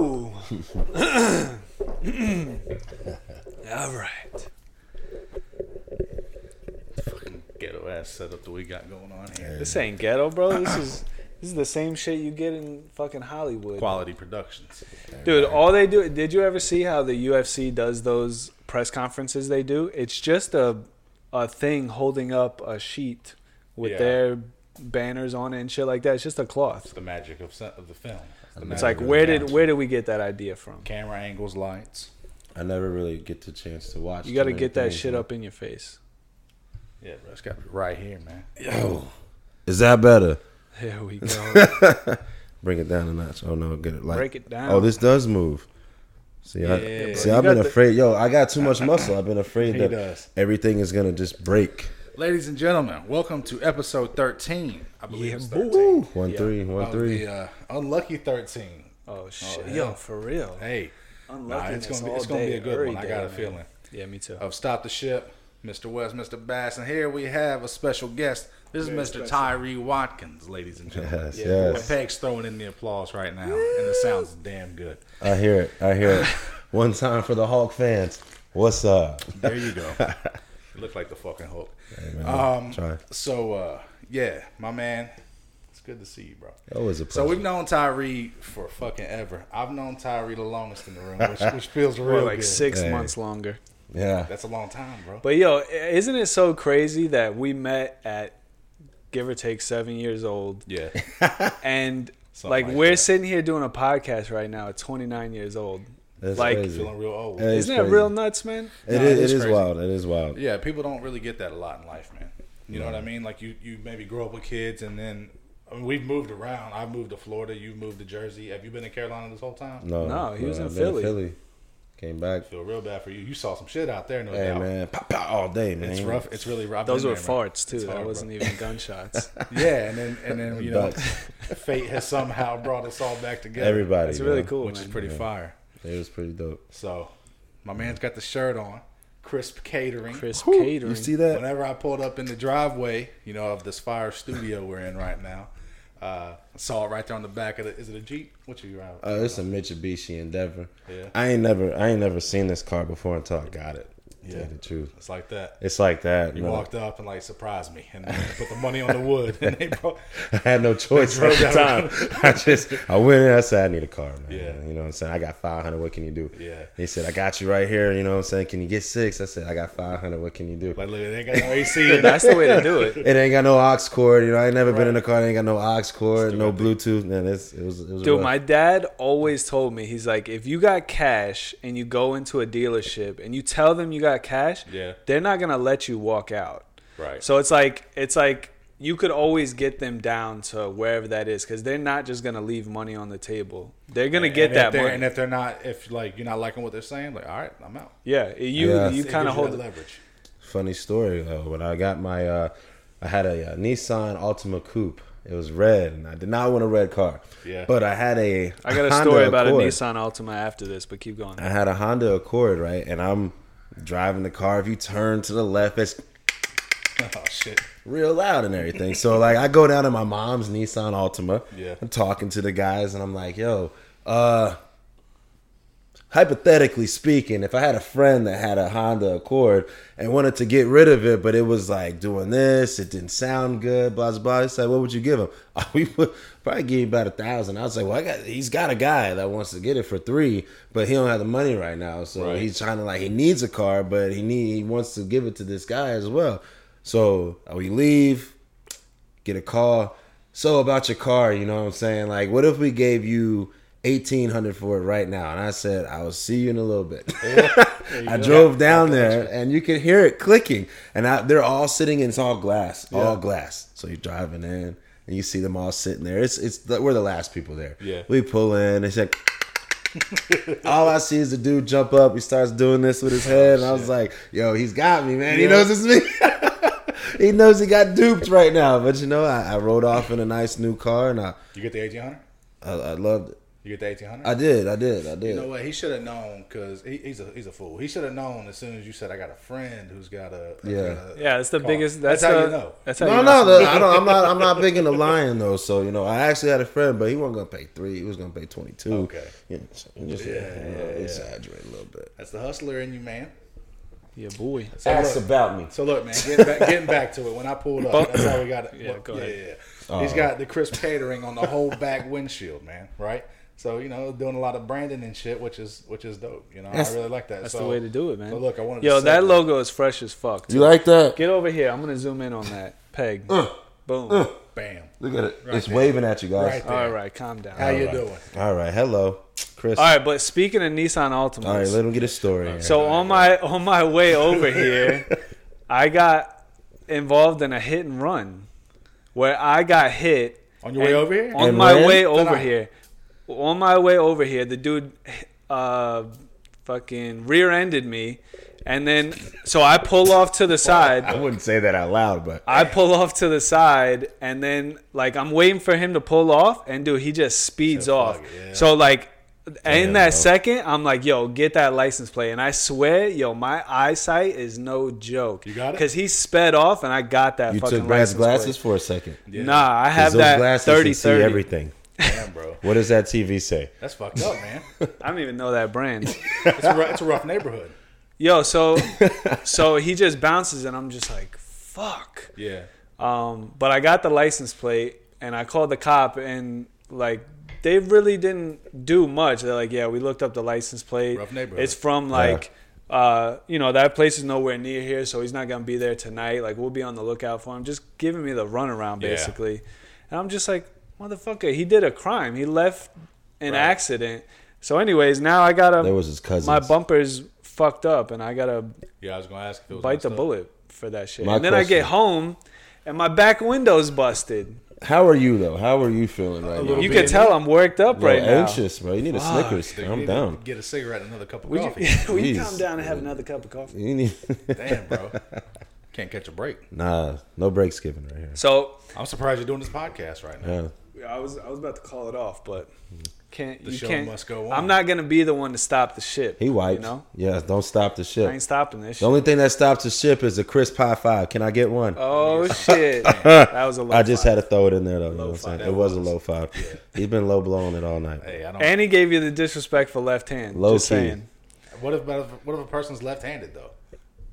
go. All right. Ghetto ass setup that we got going on here. This ain't ghetto, bro. This is this is the same shit you get in fucking Hollywood. Quality Productions. Dude, all they do. Did you ever see how the UFC does those press conferences they do? It's just a a thing holding up a sheet with Yeah. their banners on it and shit like that. It's just a cloth. It's the magic of, se- of the film. The It's like of where did camera. where did we get that idea from? camera angles, lights. I never really get the chance to watch. You got to get that shit man. up in your face. Yeah, bro, it's got to be right here, man. Yo, is that better? There we go. Bring it down a notch. Oh no, get it like. Break it down. Oh, this does move. See, Yeah, I, bro. see, You I've been the- afraid. Yo, I got too much muscle. I've been afraid that does. everything is gonna just break. Ladies and gentlemen, welcome to episode 13. I believe Yeah, it's boy. 13. One Yeah. three, one Of three. The uh, unlucky 13. Oh shit, hell. yo, for real. Hey, nah, Unlucky. it's gonna be it's gonna be a good one. I got a feeling. Yeah, me too. Of Stop the Ship, Mr. West, Mr. Bass, and here we have a special guest. This is Mr. Tyree Watkins, ladies and gentlemen. Yes, Yeah, And yes. Peg's throwing in the applause right now, and it sounds damn good. I hear it. I hear it. One time for the Hulk fans. What's up? There you go. you look like the fucking Hulk. Man, um, try. so uh, yeah, my man, it's good to see you, bro. Always a pleasure. So we've known Tyree for fucking ever. I've known Tyree the longest in the room, which, which feels For real like good. six Hey. months longer. yeah. That's a long time, bro. But yo, isn't it so crazy that we met at give or take seven years old, yeah, and like, like we're that. sitting here doing a podcast right now at 29 years old. That's Like- crazy. feeling real old. Hey, It's Isn't that crazy. real nuts, man? It No, is. it It is is crazy. wild. It is wild. Yeah, people don't really get that a lot in life, man. You know what I mean? Like you, you maybe grow up with kids, and then I mean, we've moved around. I've moved to Florida. You've moved to Jersey. Have you been in Carolina this whole time? No, No, he was in I've been Philly. Came back. I feel real bad for you. You saw some shit out there, no Hey doubt. man, pop pop all day, man. It's rough. It's really rough. Those were there, farts too. It's that hard, wasn't bro. even gunshots. Yeah, and then and then you know, Ducks. fate has somehow brought us all back together. Everybody. It's really man. cool, which man. is pretty fire. It was pretty dope. So, my man's got the shirt on, crisp catering. Crisp Whew, catering. You see that? Whenever I pulled up in the driveway, you know, of this fire studio we're in right now, uh, I saw it right there on the back of the. Is it a Jeep? What you drive? Uh, it's a Mitsubishi Endeavor. Yeah. I ain't never, I ain't never seen this car before until I got it. To Yeah. tell you the truth. It's like that. It's like that. You no. walked up and like surprised me, and put the money on the wood, and they brought. I had no choice at the time. I just, I went in. I said, I need a car, man. Yeah. You know what I'm saying? I got 500. What can you do? Yeah. He said, I got you right here. You know what I'm saying? Can you get six? I said, I got 500. What can you do? Like, look, they ain't got no AC. That's the way to do it. It ain't got no aux cord. You know, I ain't never been in a car. That ain't got no aux cord, no Bluetooth. Man, it's, it was, it was. Dude, rough. my dad always told me, he's like, if you got cash and you go into a dealership and you tell them you got cash, Yeah. they're not gonna let you walk out. Right. So it's like it's like you could always get them down to wherever that is because they're not just gonna leave money on the table. They're gonna get and that money. And if they're not, if like you're not liking what they're saying, like, all right, I'm out. yeah, you Yeah. you kind of gives hold that it. leverage. Funny story though. When I got my, uh, I had a, uh Nissan Altima Coupe. It was red, and I did not want a red car. Yeah. But I had a. I got a Honda story about Accord. a Nissan Altima after this, but keep going. I had a Honda Accord, right? And I'm driving the car. If you turn to the left, it's Oh shit. real loud and everything. So like I go down to my mom's Nissan Altima. Yeah. I'm talking to the guys and I'm like, yo, uh hypothetically speaking, if I had a friend that had a Honda Accord and wanted to get rid of it, but it was like doing this, it didn't sound good, blah blah blah. He said, What would you give him? We would probably give you about a thousand. I was like, Well, I got he's got a guy that wants to get it for three, but he don't have the money right now. So Right. he's trying to like he needs a car, but he need he wants to give it to this guy as well. So uh, we leave, get a call. So about your car, you know what I'm saying? Like, what if we gave you eighteen hundred for it right now? And I said, I will see you in a little bit. I drove down there, and you can hear it clicking, and I, they're all sitting. in It's all glass, all Yeah. glass. So you're driving in, and you see them all sitting there. It's it's the, we're the last people there. Yeah. we pull in. They said. All I see is the dude jump up. He starts doing this with his head, and I was like, "Yo, he's got me, man. He knows it's me." he knows he got duped right now. But you know, I, I rode off in a nice new car, and I You get the 1800? I, I loved it. You get the eighteen hundred. I did, I did, I did. You know what? He should have known because he, he's a he's a fool. He should have known as soon as you said, "I got a friend who's got a Yeah. a Yeah, it's the car." biggest. That's, how the, you know. That's how no, you no, know. the, I don't, I'm not. I'm not big into lying though. So you know, I actually had a friend, but he wasn't gonna pay three. He was gonna pay twenty two. Okay. Yeah, so just Yeah, you know, yeah, yeah. exaggerate a little bit. That's the hustler in you, man. Yeah, boy. So Ask look, about me. so look, man. Getting back, getting back to it. When I pulled up, that's how we got it. Yeah, What- go yeah, ahead. yeah, yeah. He's oh. got the crisp catering on the whole back windshield, man. Right. So you know, doing a lot of branding and shit, which is which is dope. You know, That's- I really like that. That's so, the way to do it, man. So look, I wanted. Yo, to that say- logo is fresh as fuck. You like that? Get over here. I'm gonna zoom in on that peg. Uh, Boom. Bam. Look at it. Right it's there. waving at you guys. Right. All right, calm down. How you right. doing? All right. Hello, Chris. All right, but speaking of Nissan Altimas, All right. Let him get his story. here. so on my on my way over here, I got involved in a hit and run, where I got hit On your way over here? On And my when? way over Tonight. here, on my way over here, the dude, uh, fucking rear-ended me, and then so I pull off to the side. I wouldn't say that out loud, but I pull off to the side, and then like I'm waiting for him to pull off, and dude, he just speeds Said, off. "Fuck yeah. So like. In that bro. second, I'm like, "Yo, get that license plate," and I swear, yo, my eyesight is no joke. You got it? Because he sped off, and I got that you fucking took Brad's license glasses plate. for a second. Yeah. Nah, I have those that glasses 30 can see 30. everything. Damn, bro. What does that TV say? That's fucked up, man. I don't even know that brand. It's a, ru- it's a rough neighborhood. Yo, so so he just bounces, and I'm just like, "Fuck." Yeah. Um, but I got the license plate and I called the cop and like they really didn't do much. They're like, yeah, we looked up the license plate. Rough neighborhood. It's from like, uh, you know, that place is nowhere near here, so he's not gonna be there tonight. Like, we'll be on the lookout for him. Just giving me the runaround Yeah. basically, and I'm just like, motherfucker, he did a crime. He left an Right. accident. So, anyways, now I gotta That was his cousin. my bumper's fucked up, and I gotta Yeah, I was gonna ask if it was bite the up. bullet for that shit. My and then I get home, and my back window's busted. How are you though? How are you feeling right now? You can tell I'm worked up Little right now. anxious, bro. You need a Snickers. You Calm need to down. Get a cigarette and another cup of Will coffee. you, will you Jeez. calm down and have another cup of coffee? You need. Damn, bro. Can't catch a break. nah, no breaks given right here. So I'm surprised you're doing this podcast right now. Yeah. I was I was about to call it off, but can't The you show can't. must go on. I'm not gonna be the one to stop the ship. He wiped. You know, Yeah, don't stop the ship. I ain't stopping this. The Shit. only thing that stops the ship is a crisp high five. Can I get one? Oh shit, that was a low I just five. had to throw it in there though. You know what I'm saying? It was a low five. He's been low blowing it all night. Hey, I don't. And he gave you the disrespectful left hand. Low just key. saying. what if what if a person's left-handed though?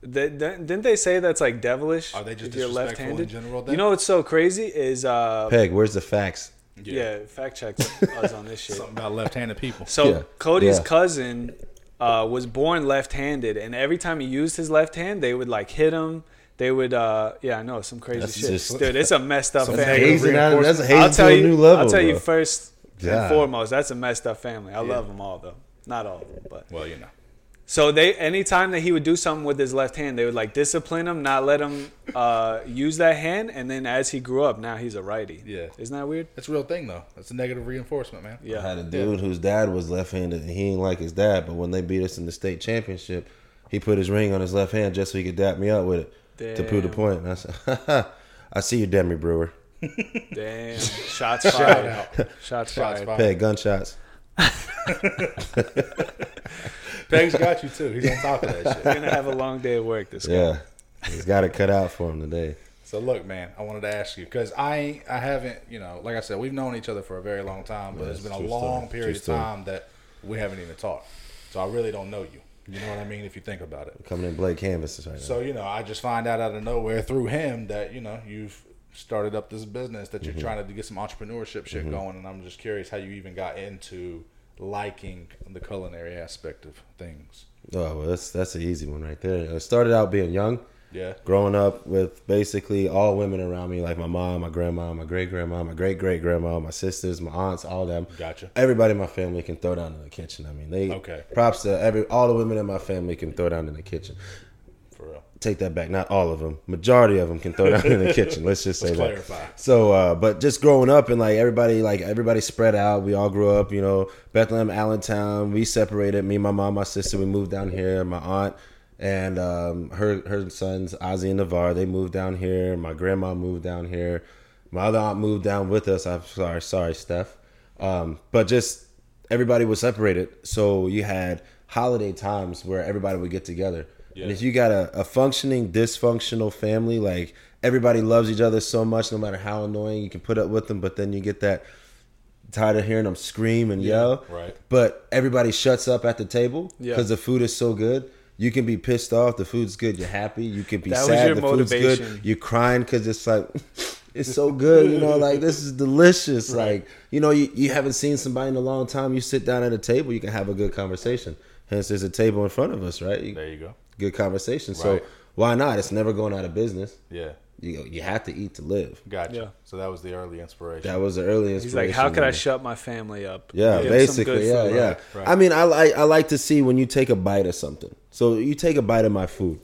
Th- th- didn't they say that's like devilish? Are they just if you're disrespectful in left-handed? general, then? You know what's so crazy is uh Peg, where's the facts? Yeah, fact check us on this shit. Something about left-handed people. So Yeah. Cody's Yeah. cousin uh, was born left-handed, and every time he used his left hand, they would like hit him. They would, uh, yeah, I know some crazy That's shit, just- dude. It's a messed up family. Hazing out, that's reinforcement. hazing I'll tell to a you, new level. I'll tell you first God. and foremost, that's a messed up family. I love them all though, not all of them, but Well, you know. So they anytime that he would do something with his left hand, they would like discipline him, not let him uh, use that hand, and then as he grew up, now he's a righty. Yeah. isn't that weird? That's a real thing though. That's a negative reinforcement, man. Yeah, I had a Yeah. dude whose dad was left-handed, and he ain't like his dad. But when they beat us in the state championship, he put his ring on his left hand just so he could dap me up with it to prove the point. And I said, "I see you, Demi Brewer. Damn, shots Shout fired. out. Shots Shots fired. fired. Peg gunshots." Peg's got you too. He's on top of that shit. He's gonna have a long day of work. This guy. Yeah, he's got it cut out for him today. So look, man, I wanted to ask you because I ain't- I haven't you know like I said we've known each other for a very long time, but Yeah, it's been a long story. period True of story. time that we haven't even talked. So I really don't know you. You know what I mean? If you think about it. Coming in Blake canvases right now. So you know, I just find out out of nowhere through him that you know you've started up this business that you're mm-hmm. trying to get some entrepreneurship shit mm-hmm. going, and I'm just curious how you even got into liking the culinary aspect of things. oh, well, that's that's an easy one right there. I started out being young. Yeah, growing up with basically all women around me, like my mom, my grandma, my great grandma, my great great grandma, my sisters, my aunts, all them. Gotcha. Everybody in my family can throw down in the kitchen. I mean, they Okay. props to every all the women in my family can throw down in the kitchen. Take that back. Not all of them. Majority of them can throw down in the kitchen. Let's just say Let's that. clarify. So, uh, but just growing up and like everybody, like everybody spread out. We all grew up, you know, Bethlehem, Allentown. We separated. Me, my mom, my sister. We moved down here. My aunt and um, her her sons, Ozzy and Navarre, they moved down here. My grandma moved down here. My other aunt moved down with us. I'm sorry, sorry, Steph. Um, but just everybody was separated, so you had holiday times where everybody would get together. Yeah. And if you got a, a functioning dysfunctional family, like everybody loves each other so much, no matter how annoying you can put up with them, but then you get that tired of hearing them scream and yell. right. But everybody shuts up at the table Yeah. because the food is so good. You can be pissed off. The food's good. You're happy. You can be That sad. the food's good. You're crying because it's like it's so good. You know, like this is delicious. Like you know, you, you haven't seen somebody in a long time. You sit down at a table. You can have a good conversation. Hence, there's a table in front of us, right? You- There you go. Good conversation. So why not? It's never going out of business. Yeah. You you have to eat to live. Gotcha. Yeah. So that was the early inspiration. That was the early inspiration. He's like, how could I man. shut my family up? Yeah, Give them some good basically, yeah, food. yeah. Right, right. I mean, I like I like to see when you take a bite of something. So you take a bite of my food.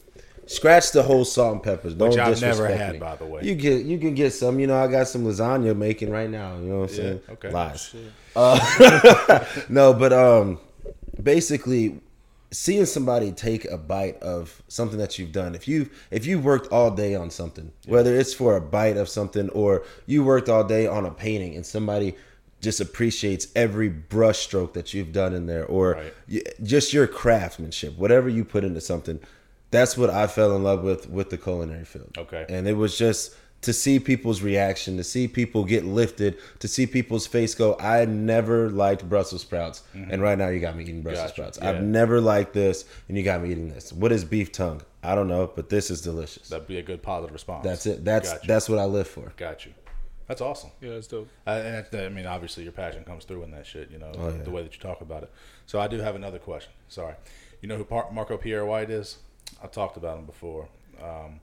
Scratch the whole salt and peppers. Don't Which I've never had, me. by the way. You get you can get some. You know, I got some lasagna making right now. You know what I'm Yeah, saying? okay. Lies. Uh, no, but um, basically, seeing somebody take a bite of something that you've done. If you if you worked all day on something, whether it's for a bite of something or you worked all day on a painting, and somebody just appreciates every brush stroke that you've done in there, or Right. y- just your craftsmanship, whatever you put into something. That's what I fell in love with with the culinary field. Okay. and it was just to see people's reaction, to see people get lifted, to see people's face go. I never liked Brussels sprouts, and right now you got me eating Brussels Mm-hmm. Gotcha. sprouts. Yeah. I've never liked this, and you got me eating this. What is beef tongue? I don't know, but this is delicious. That'd be a good positive response. That's it. That's Got you. that's what I live for. Got you. That's awesome. Yeah, that's dope. Uh, and that, I mean, obviously, your passion comes through in that shit. You know, Oh, yeah. the way that you talk about it. So I do have another question. Sorry. You know who Par- Marco Pierre White is? I talked about him before. Um,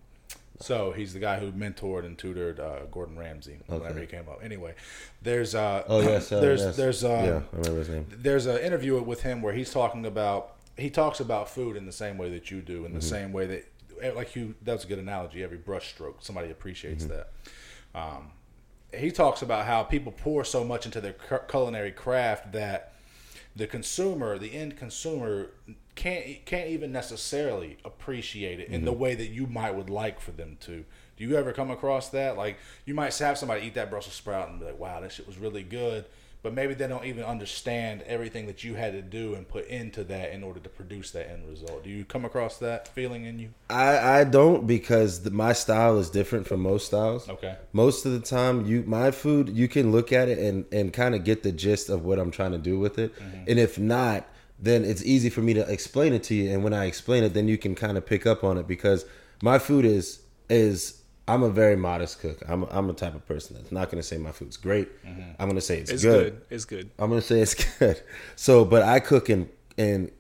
so he's the guy who mentored and tutored uh, Gordon Ramsay whenever Okay. he came up. Anyway, there's uh, Oh yes, uh, there's yes. there's um, yeah, I remember his name. there's an interview with him where he's talking about he talks about food in the same way that you do, in the Mm-hmm. same way that eh, like you. That's a good analogy. Every brush stroke, somebody appreciates Mm-hmm. that. Um, he talks about how people pour so much into their cu- culinary craft that the consumer, the end consumer, can't can't even necessarily appreciate it in the way that you might would like for them to. Do you ever come across that? Like you might have somebody eat that Brussels sprout and be like, "Wow, that shit was really good," but maybe they don't even understand everything that you had to do and put into that in order to produce that end result. Do you come across that feeling in you? I I don't because the, my style is different from most styles. Okay. Most of the time, you my food you can look at it and and kind of get the gist of what I'm trying to do with it, Mm-hmm. and if not, then it's easy for me to explain it to you. And when I explain it, then you can kind of pick up on it because my food is is I'm a very modest cook. I'm I'm a type of person that's not going to say my food's great. I'm going to say it's, It's good. good. It's good. I'm gonna say it's good. So, but I cook in in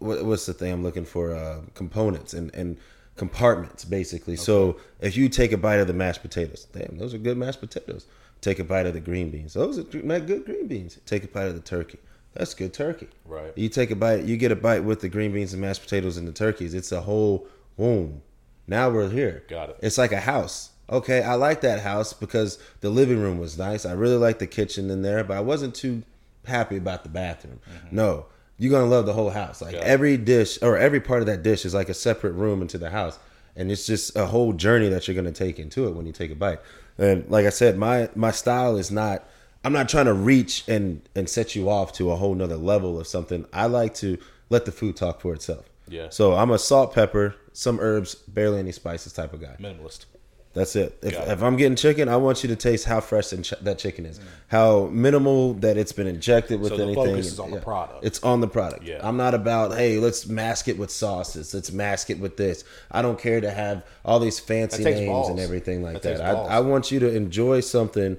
what, what's the thing I'm looking for? Uh, components and and compartments basically. So if you take a bite of the mashed potatoes, damn, those are good mashed potatoes. Take a bite of the green beans. Those are not good green beans. Take a bite of the turkey. That's good turkey. Right. You take a bite. You get a bite with the green beans and mashed potatoes and the turkeys. It's a whole boom. Now we're here. Got it. It's like a house. Okay, I like that house because the living room was nice. I really liked the kitchen in there, but I wasn't too happy about the bathroom. No, you're gonna love the whole house. Like Mm-hmm. Yeah. every dish or every part of that dish is like a separate room into the house, and it's just a whole journey that you're gonna take into it when you take a bite. And like I said, my my style is not. I'm not trying to reach and and set you off to a whole nother level of something. I like to let the food talk for itself. Yeah. So I'm a salt, pepper, some herbs, barely any spices type of guy. Minimalist. That's it. If, it. if I'm getting chicken, I want you to taste how fresh and ch- that chicken is, how minimal that it's been injected with So the anything. focus is on the product. It's on the product. Yeah. I'm not about hey, let's mask it with sauces. Let's mask it with this. I don't care to have all these fancy names balls. and everything like That that. I. I want you to enjoy something.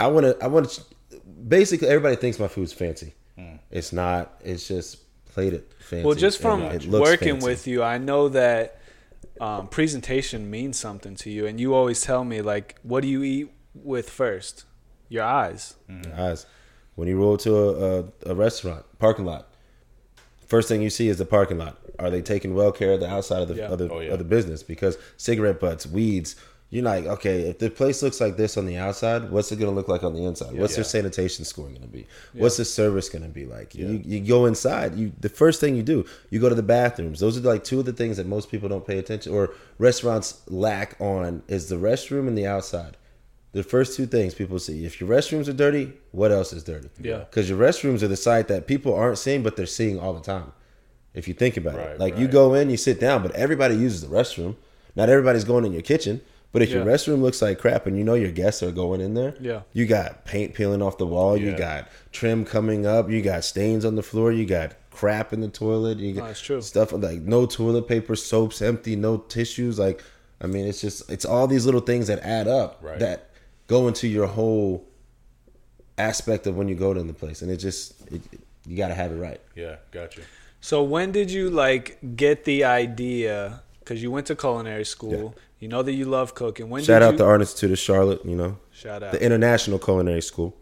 I want to. I want to. Basically, everybody thinks my food's fancy. Hmm. It's not. It's just plated fancy. Well, just from and it working fancy. with you, I know that um, presentation means something to you, and you always tell me like, "What do you eat with first? Your eyes." Eyes. When you roll to a, a, a restaurant parking lot, first thing you see is the parking lot. Are they taking well care of the outside of the Yeah. of the, Oh, yeah. of the business? Because cigarette butts, weeds. You're like, okay, if the place looks like this on the outside, what's it going to look like on the inside? What's their sanitation score going to be? What's the service going to be like? You, you go inside. You the first thing you do, you go to the bathrooms. Those are like two of the things that most people don't pay attention or restaurants lack on is the restroom and the outside the first two things people see. If your restrooms are dirty, what else is dirty? Yeah. Because your restrooms are the side that people aren't seeing, but they're seeing all the time. If you think about Right, it, like you go in, you sit down, but everybody uses the restroom. Not everybody's going in your kitchen, but if your restroom looks like crap and you know your guests are going in there, Yeah. you got paint peeling off the wall, you got trim coming up, you got stains on the floor, you got crap in the toilet, you got No, true. stuff like no toilet paper, soaps empty, no tissues. Like, I mean, it's just it's all these little things that add up Right. that go into your whole aspect of when you go to the place, and it just it, you got to have it right. Yeah, got you. So when did you like get the idea? Because you went to culinary school. You know that you love cooking. When Shout out you, to Art Institute of Charlotte, you know, shout out. the International Culinary School.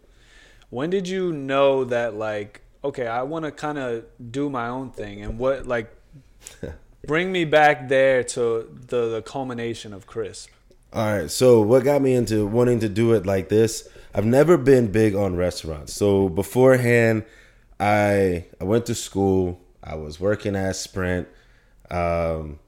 when did you know that like okay, I want to kind of do my own thing and what like bring me back there to the the culmination of crisp. All right. So what got me into wanting to do it like this? I've never been big on restaurants. So beforehand, I I went to school. I was working at Sprint. Um,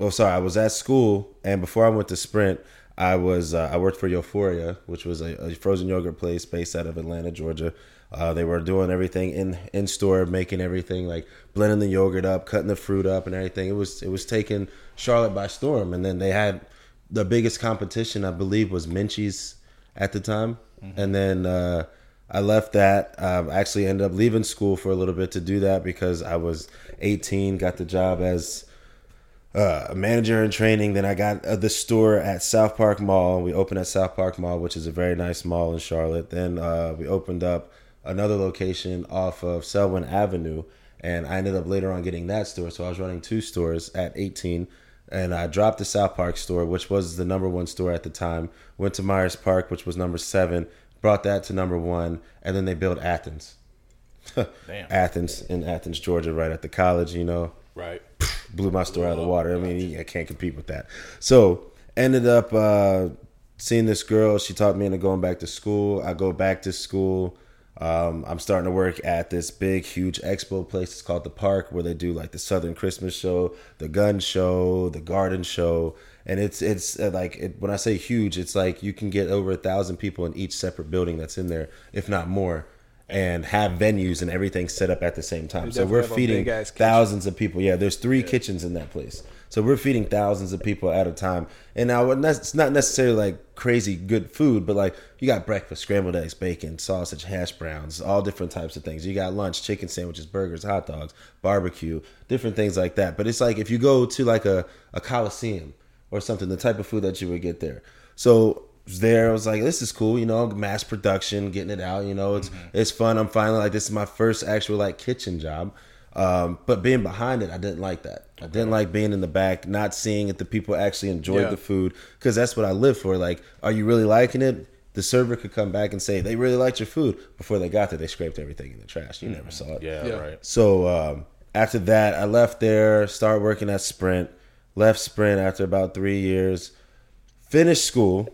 oh, sorry, I was at school, and before I went to Sprint, I was uh, I worked for Yoforia, which was a, a frozen yogurt place based out of Atlanta, Georgia. Uh, they were doing everything in in store, making everything like blending the yogurt up, cutting the fruit up, and everything. It was it was taking Charlotte by storm. And then they had the biggest competition, I believe, was Menchie's at the time. And then uh, I left that. Um, I actually ended up leaving school for a little bit to do that because I was 18, got the job as uh, a manager in training. Then I got uh, the store at South Park Mall. We opened at South Park Mall, which is a very nice mall in Charlotte. Then uh, we opened up another location off of Selwyn Avenue, and I ended up later on getting that store. So I was running two stores at 18. And I dropped the South Park store, which was the number one store at the time. Went to Myers Park, which was number seven. Brought that to number one, and then they built Athens. Damn. Athens in Athens, Georgia, right at the college. You know, Right. blew my store out of the water. I mean, I can't compete with that. So ended up uh, seeing this girl. She taught me into going back to school. I go back to school. Um, I'm starting to work at this big, huge expo place. It's called the Park, where they do like the Southern Christmas show, the gun show, the garden show, and it's it's uh, like it, when I say huge, it's like you can get over a thousand people in each separate building that's in there, if not more, and have venues and everything set up at the same time. So we're definitely have a feeding thousands of people. Yeah, there's three kitchens in that place. So we're feeding thousands of people at a time. And now it's not necessarily like crazy good food, but like you got breakfast, scrambled eggs, bacon, sausage, hash browns, all different types of things. You got lunch, chicken sandwiches, burgers, hot dogs, barbecue, different things like that. But it's like if you go to like a, a coliseum or something, the type of food that you would get there. So was there I was like, this is cool, you know, mass production, getting it out, you know, it's it's fun. I'm finally like this is my first actual like kitchen job. Um, but being behind it, I didn't like that. I didn't like being in the back, not seeing if the people actually enjoyed Yeah. the food, because that's what I live for. Like, are you really liking it? The server could come back and say they really liked your food. Before they got there, they scraped everything in the trash. You never saw it. Yeah, Yeah. right. So um, after that, I left there, started working at Sprint. Left Sprint after about three years. Finished school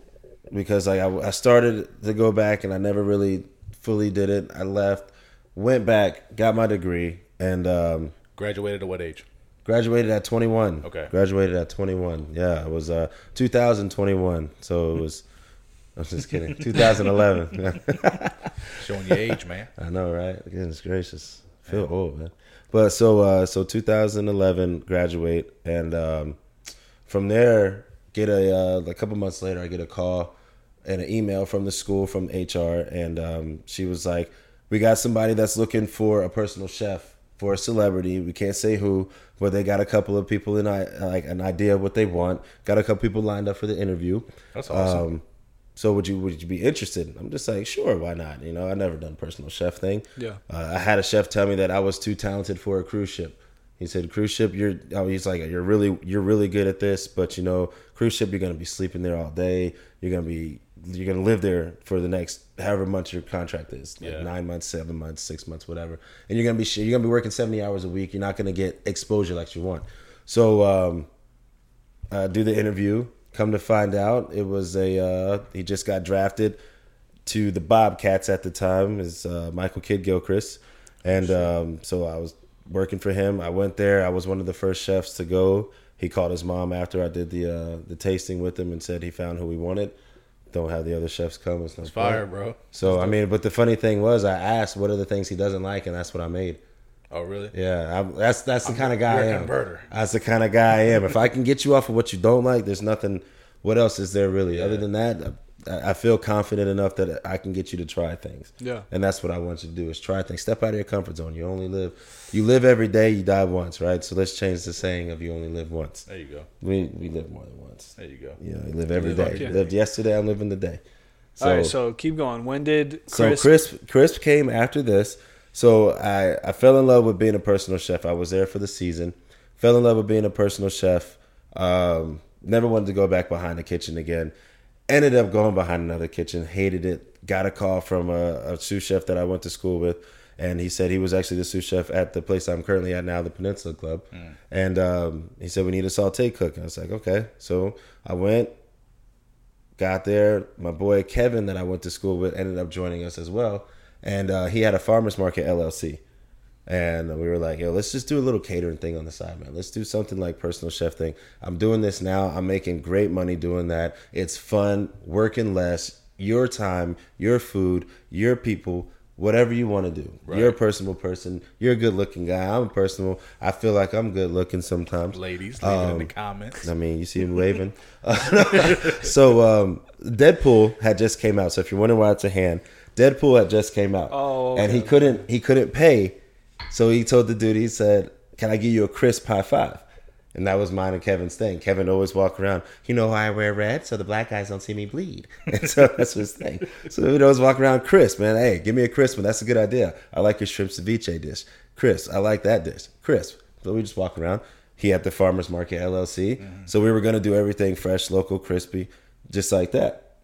because like I, I started to go back and I never really fully did it. I left, went back, got my degree, and um, Graduated at what age? graduated at 21. Okay. Graduated at 21. Yeah, it was uh, 2021. So it was. I'm just kidding. 2011. Showing your age, man. I know, right? Goodness gracious, I feel old, man. But so, uh, so 2011, graduate, and um, from there, get a uh, a couple months later, I get a call and an email from the school from HR, and um, she was like, "We got somebody that's looking for a personal chef for a celebrity. We can't say who, but they got a couple of people in I like an idea of what they want. Got a couple people lined up for the interview. That's awesome. Um, so would you would you be interested? I'm just like, sure, why not? You know, I never done personal chef thing. Yeah. Uh, I had a chef tell me that I was too talented for a cruise ship. He said, cruise ship, you're. Oh, he's like, you're really, you're really good at this, but you know, cruise ship, you're gonna be sleeping there all day. You're gonna be, you're gonna live there for the next however months your contract is, like Yeah. nine months, seven months, six months, whatever. And you're gonna be, you're gonna be working seventy hours a week. You're not gonna get exposure like you want. So, um, uh, do the interview. Come to find out, it was a uh, he just got drafted to the Bobcats at the time. Is uh, Michael Kidd Gilchrist, and um, so I was working for him. I went there. I was one of the first chefs to go. He called his mom after I did the uh, the tasting with him and said he found who he wanted. don't have the other chefs come. It's no It's fire, bro. So I mean, but the funny thing was, I asked what are the things he doesn't like, and that's what I made. Oh, really? Yeah, I, that's that's the kind of guy I am. converter. That's the kind of guy I am. If I can get you off of what you don't like, there's nothing. What else is there really? Other than that, I, feel confident enough that I can get you to try things. Yeah. and that's what I want you to do is try things. Step out of your comfort zone. You only live, you live every day. You die once, right? So let's change the saying of you only live once. There you go. We we live more than once. There you go. Yeah, you live every live day. You lived yesterday. I'm living today. So, All right, so keep going. When did so Chris? crisp crisp came after this. So I I fell in love with being a personal chef. I was there for the season. Fell in love with being a personal chef. Um, never wanted to go back behind the kitchen again. Ended up going behind another kitchen. Hated it. Got a call from a, a sous chef that I went to school with, and he said he was actually the sous chef at the place I'm currently at now, the Peninsula Club. And um, he said we need a saute cook. I was like, okay. So I went, got there. My boy Kevin, that I went to school with, ended up joining us as well, and uh, he had a farmers market LLC. And we were like, yo, let's just do a little catering thing on the side, man. Let's do something like personal chef thing. I'm doing this now. I'm making great money doing that. It's fun, working less, your time, your food, your people, whatever you want to do. You're a personable person. You're a good looking guy. I'm a personal. I feel like I'm good looking sometimes. Ladies, leave it in Um, the comments. I mean, you see him waving. so um, Deadpool had just came out. So if you're wondering why it's a hand, Deadpool had just came out, Oh, and he couldn't he couldn't pay, so he told the dude he said, "Can I give you a crisp high five? And that was mine and Kevin's thing. Kevin always walk around, you know, why I wear red so the black guys don't see me bleed. And so that's his thing. So he always walk around, Chris, man, hey, give me a crisp one. That's a good idea. I like your shrimp ceviche dish. Chris, I like that dish. Crisp. So we just walk around. He had the Farmers Market LLC. Mm-hmm. So we were going to do everything fresh, local, crispy, just like that.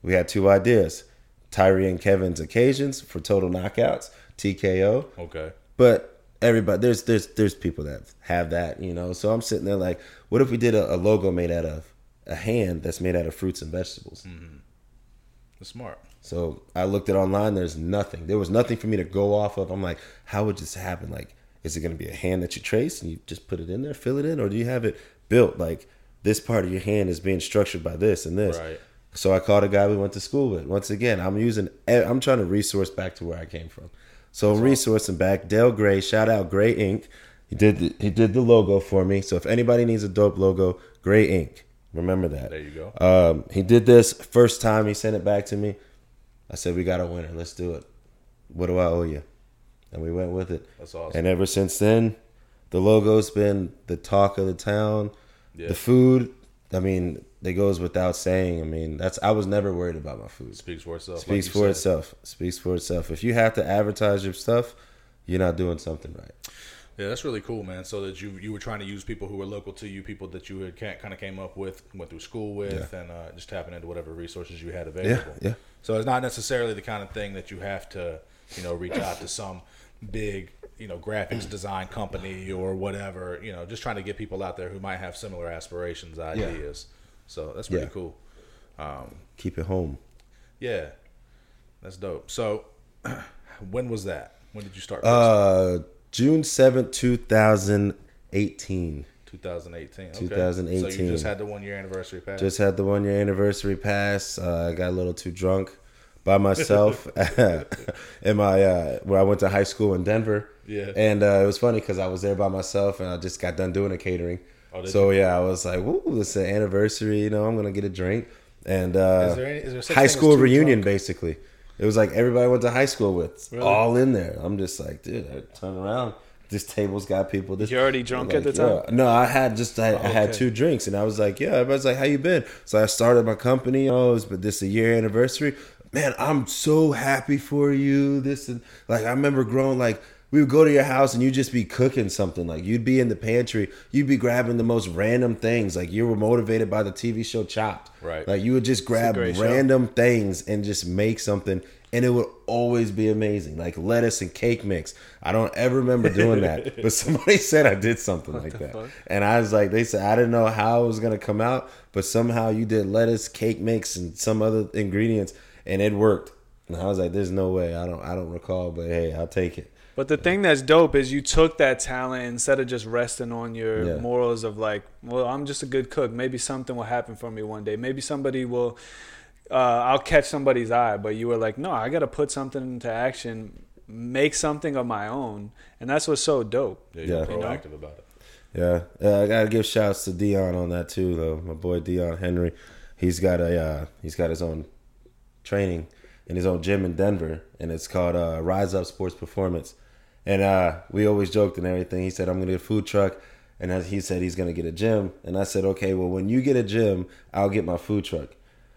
We had two ideas Tyree and Kevin's occasions for total knockouts, TKO. Okay. But everybody, there's there's there's people that have that, you know. So I'm sitting there like, what if we did a, a logo made out of a hand that's made out of fruits and vegetables? Mm-hmm. That's smart. So I looked at online. There's nothing. There was nothing for me to go off of. I'm like, how would this happen? Like, is it going to be a hand that you trace and you just put it in there, fill it in, or do you have it built like this part of your hand is being structured by this and this? Right. So I called a guy we went to school with. Once again, I'm using. I'm trying to resource back to where I came from. So I'm resourcing back. Dale Gray, shout out Gray Ink. He did the, he did the logo for me. So if anybody needs a dope logo, Gray Ink. Remember that. There you go. Um, he did this first time. He sent it back to me. I said, "We got a winner. Let's do it. What do I owe you?" And we went with it. That's awesome. And ever since then, the logo's been the talk of the town. Yeah. The food, I mean, it goes without saying. I mean, that's I was never worried about my food. Speaks for itself. Speaks you for said. itself. Speaks for itself. If you have to advertise your stuff, you're not doing something right. Yeah, that's really cool, man. So that you you were trying to use people who were local to you, people that you had kind of came up with, went through school with, and uh, just tapping into whatever resources you had available. yeah. So it's not necessarily the kind of thing that you have to, you know, reach out to some big, you know, graphics design company or whatever. You know, just trying to get people out there who might have similar aspirations, ideas. So that's pretty Yeah. cool. Um, Keep it home. yeah, that's dope. So when was that? When did you start? Uh, June seventh, two thousand eighteen. 2018. Okay. So 2018. you just had the one year anniversary pass. Just had the one year anniversary pass. Uh, I got a little too drunk by myself in my uh, where I went to high school in Denver. Yeah. and uh, it was funny because I was there by myself and I just got done doing the catering. Oh, so yeah, I was like, "Woo, it's an anniversary. You know, I'm gonna get a drink." And uh, Is there any- is there high school reunion, drunk? basically. It was like everybody I went to high school with, Really? all in there. I'm just like, dude, I turn around. This table's got people. This, You already drunk like, at the time? yeah. No, I had just I, I had two drinks, and I was like, yeah. Everybody's like, how you been? So I started my company. Oh, it's but this a year anniversary. Man, I'm so happy for you. This and like I remember growing like we would go to your house and you'd just be cooking something. Like you'd be in the pantry, you'd be grabbing the most random things. Like you were motivated by the TV show Chopped. Right. Like you would just grab great show. random things and just make something and it would always be amazing like lettuce and cake mix i don't ever remember doing that but somebody said i did something like that fuck? and i was like they said i didn't know how it was going to come out but somehow you did lettuce cake mix and some other ingredients and it worked and i was like there's no way i don't i don't recall but hey i'll take it But the thing that's dope is you took that talent instead of just resting on your Yeah. morals of like, well, I'm just a good cook. Maybe something will happen for me one day. Maybe somebody will uh, I'll catch somebody's eye, but you were like, no, I got to put something into action, make something of my own, and that's what's so dope. Yeah, you're Yeah. proactive about it. Yeah, uh, I gotta give shouts to Dion on that too, though. My boy Dion Henry, he's got a uh, he's got his own training in his own gym in Denver, and it's called uh, Rise Up Sports Performance. And uh, we always joked and everything. He said, "I'm gonna get a food truck," and as he said he's gonna get a gym. And I said, "Okay, well when you get a gym, I'll get my food truck."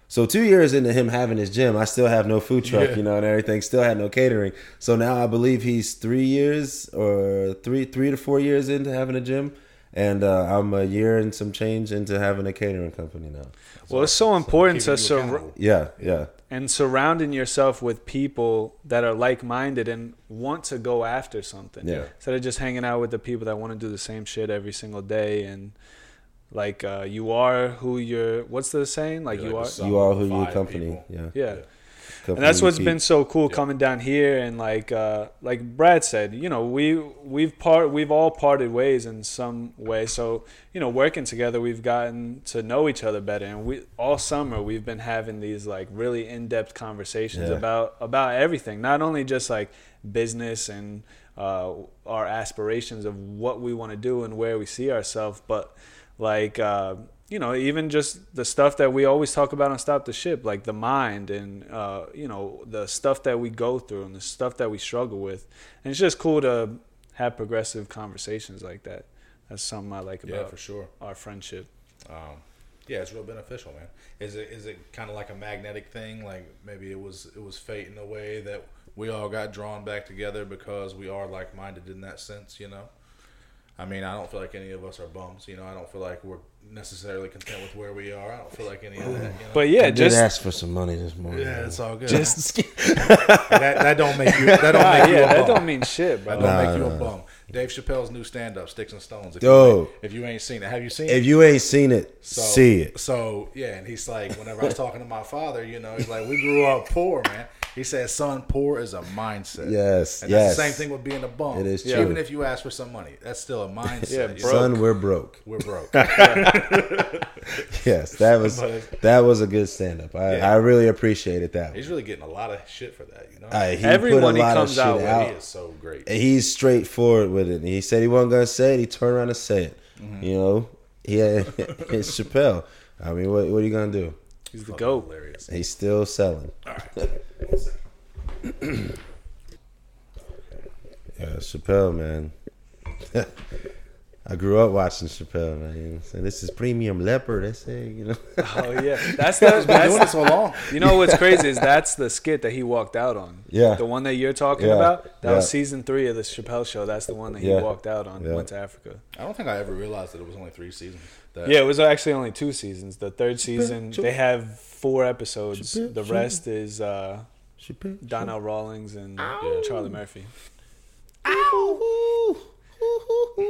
So two years into him having his gym, I still have no food truck, Yeah. you know, and everything. Still had no catering. So now I believe he's three years or three three to four years into having a gym, and uh, I'm a year and some change into having a catering company now. Well, it's so important keeping to you sur- accountable. Yeah, yeah, and surrounding yourself with people that are like-minded and want to go after something. Yeah. Instead of just hanging out with the people that want to do the same shit every single day and like uh, you are who you're. What's the saying? Like You're you like are. you are who your company. people. Yeah, yeah. Company and that's what's keep. been so cool Yeah. coming down here and like uh like brad said you know we we've part we've all parted ways in some way so you know working together we've gotten to know each other better and we all summer we've been having these like really in-depth conversations Yeah. about about everything not only just like business and uh our aspirations of what we want to do and where we see ourselves but like uh you know, even just the stuff that we always talk about on Stop the Ship, like the mind and, uh, you know, the stuff that we go through and the stuff that we struggle with. And it's just cool to have progressive conversations like that. That's something I like about Yeah, for sure. our friendship. Um, yeah, it's real beneficial, man. Is it is it kind of like a magnetic thing? Like maybe it was it was fate in a way that we all got drawn back together because we are like minded in that sense, you know. I mean, I don't feel like any of us are bums, you know. I don't feel like we're necessarily content with where we are. I don't feel like any of that. You know? But yeah, I just ask for some money this morning. yeah, it's all good. just that, that don't make you that don't make you yeah, a that don't mean shit, That bro. don't Nah, make you nah. a bum. Dave Chappelle's new stand up, Sticks and Stones. If, Yo. you ain't, if you ain't seen it, have you seen it? If you ain't seen it, So, see it. So yeah, and he's like, whenever I was talking to my father, you know, he's like, we grew up poor, man. He said, son, poor is a mindset. Yes, and yes. that's the same thing with being a bum. It is true. Even if you ask for some money, that's still a mindset. Yeah, you bro. know? Son, we're broke. We're broke. Yes, that was that was a good stand up. I, Yeah. I really appreciated that. he's really getting a lot of shit for that, you know. Uh, he Everyone put he a lot comes of shit out with, out. he is so great. And he's straightforward with it. He said he wasn't gonna say it. He turned around and said it. Mm-hmm. You know, yeah, it's Chappelle. I mean, what what are you gonna do? He's the Fucking goat. Hilarious. He's still selling. All right. Yeah, Chappelle, man. I grew up watching Chappelle, man. You know what This is premium leopard. They say, you know. Oh yeah, that's the He's been doing it that's, so long. you know what's crazy is that's the skit that he walked out on. Yeah. the one that you're talking Yeah. about. That was season three of the Chappelle show. That's the one that he Yeah. walked out on. Yeah. Went to Africa. I don't think I ever realized that it was only three seasons. That, Yeah, it was actually only two seasons. The third season, Chappelle. they have four episodes. Chappelle, The Chappelle. rest is uh, Chappelle. Donnell Rawlings and Charlie Murphy.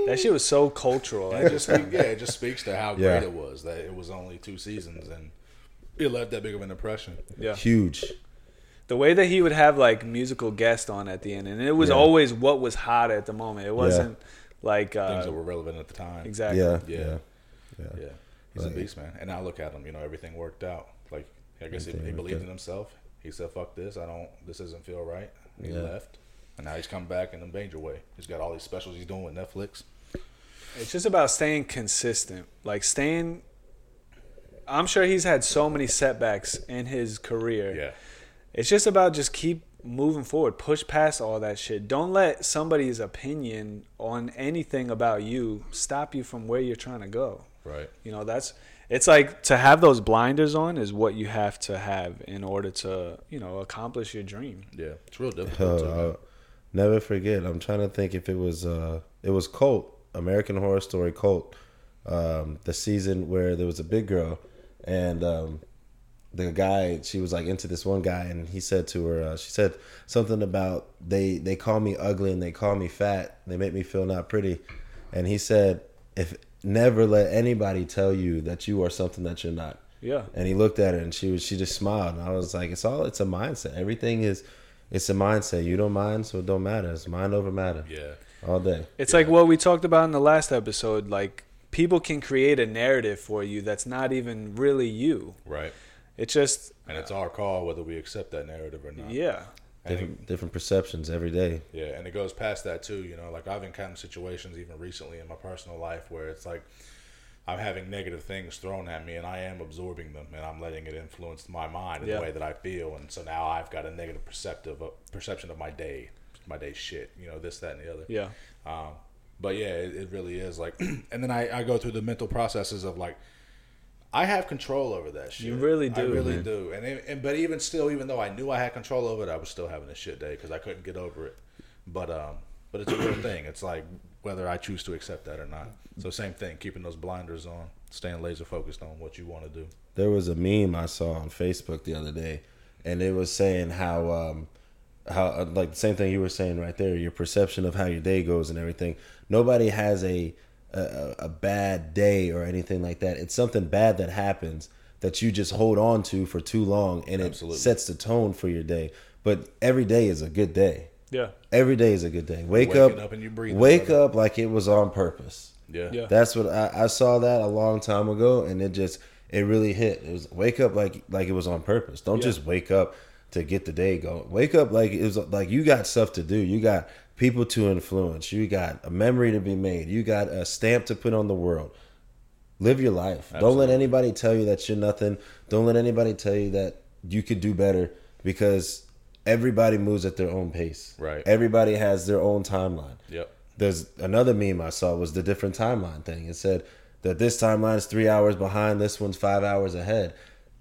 That shit was so cultural. It just yeah, it just speaks to how Yeah. great it was that it was only two seasons and it left that big of an impression. yeah. Huge. The way that he would have like musical guests on at the end, and it was Yeah. always what was hot at the moment. It wasn't like Things uh, that were relevant at the time. exactly. Yeah, Yeah. yeah, yeah. Yeah, he's Like- a beast, man. And I look at him. You know, everything worked out. Like I guess he, he believed in himself. He said, "Fuck this. I don't. This doesn't feel right." He Yeah. left, and now he's coming back in a major way. He's got all these specials he's doing with Netflix. It's just about staying consistent. Like staying. I'm sure he's had so many setbacks in his career. Yeah, It's just about just keep moving forward, push past all that shit. Don't let somebody's opinion on anything about you stop you from where you're trying to go. right. You know, that's it's like to have those blinders on is what you have to have in order to, you know, accomplish your dream. Yeah, it's real difficult. Uh, man. I'll never forget. I'm trying to think if it was uh it was Cult, American Horror Story Cult. Um, the season where there was a big girl and um the guy she was like into this one guy and he said to her uh, she said something about they they call me ugly and they call me fat they make me feel not pretty and he said if never let anybody tell you that you are something that you're not Yeah. and he looked at her and she was she just smiled and I was like it's all it's a mindset everything is it's a mindset you don't mind so it don't matter it's mind over matter Yeah, all day It's like what we talked about in the last episode. Like people can create a narrative for you that's not even really you. right. it's just and it's our call whether we accept that narrative or not. yeah. And it- Different, different perceptions every day. Yeah, and it goes past that too. You know, like I've encountered situations even recently in my personal life where it's like I'm having negative things thrown at me, and I am absorbing them, and I'm letting it influence my mind in Yeah. the way that I feel, and so now I've got a negative perceptive uh, perception of my day, my day shit. You know, this, that, and the other. Yeah. Um, but yeah, it, it really is like, and then I, I go through the mental processes of like, I have control over that shit. You really do. I really man. do. And, and but even still, even though I knew I had control over it, I was still having a shit day because I couldn't get over it. But um, but it's a real thing. It's like whether I choose to accept that or not. So same thing, keeping those blinders on, staying laser focused on what you want to do. There was a meme I saw on Facebook the other day, and it was saying how, um, how uh, like the same thing you were saying right there. Your perception of how your day goes and everything. Nobody has a a, a bad day or anything like that. It's something bad that happens that you just hold on to for too long, and it Absolutely. sets the tone for your day. But every day is a good day. Yeah. Every day is a good day. Wake up, up and you breathing, wake brother. up like it was on purpose. Yeah. Yeah. That's what I, I saw that a long time ago, and it just it really hit. It was wake up like like it was on purpose. Don't Yeah. just wake up to get the day going. Wake up like it was like you got stuff to do. You got people to influence. You got a memory to be made. You got a stamp to put on the world. Live your life. Don't let anybody tell you that you're nothing. Don't let anybody tell you that you could do better because everybody moves at their own pace. Right. Everybody has their own timeline Yep. there's another meme I saw was the different timeline thing. It said that this timeline is three hours behind, this one's five hours ahead.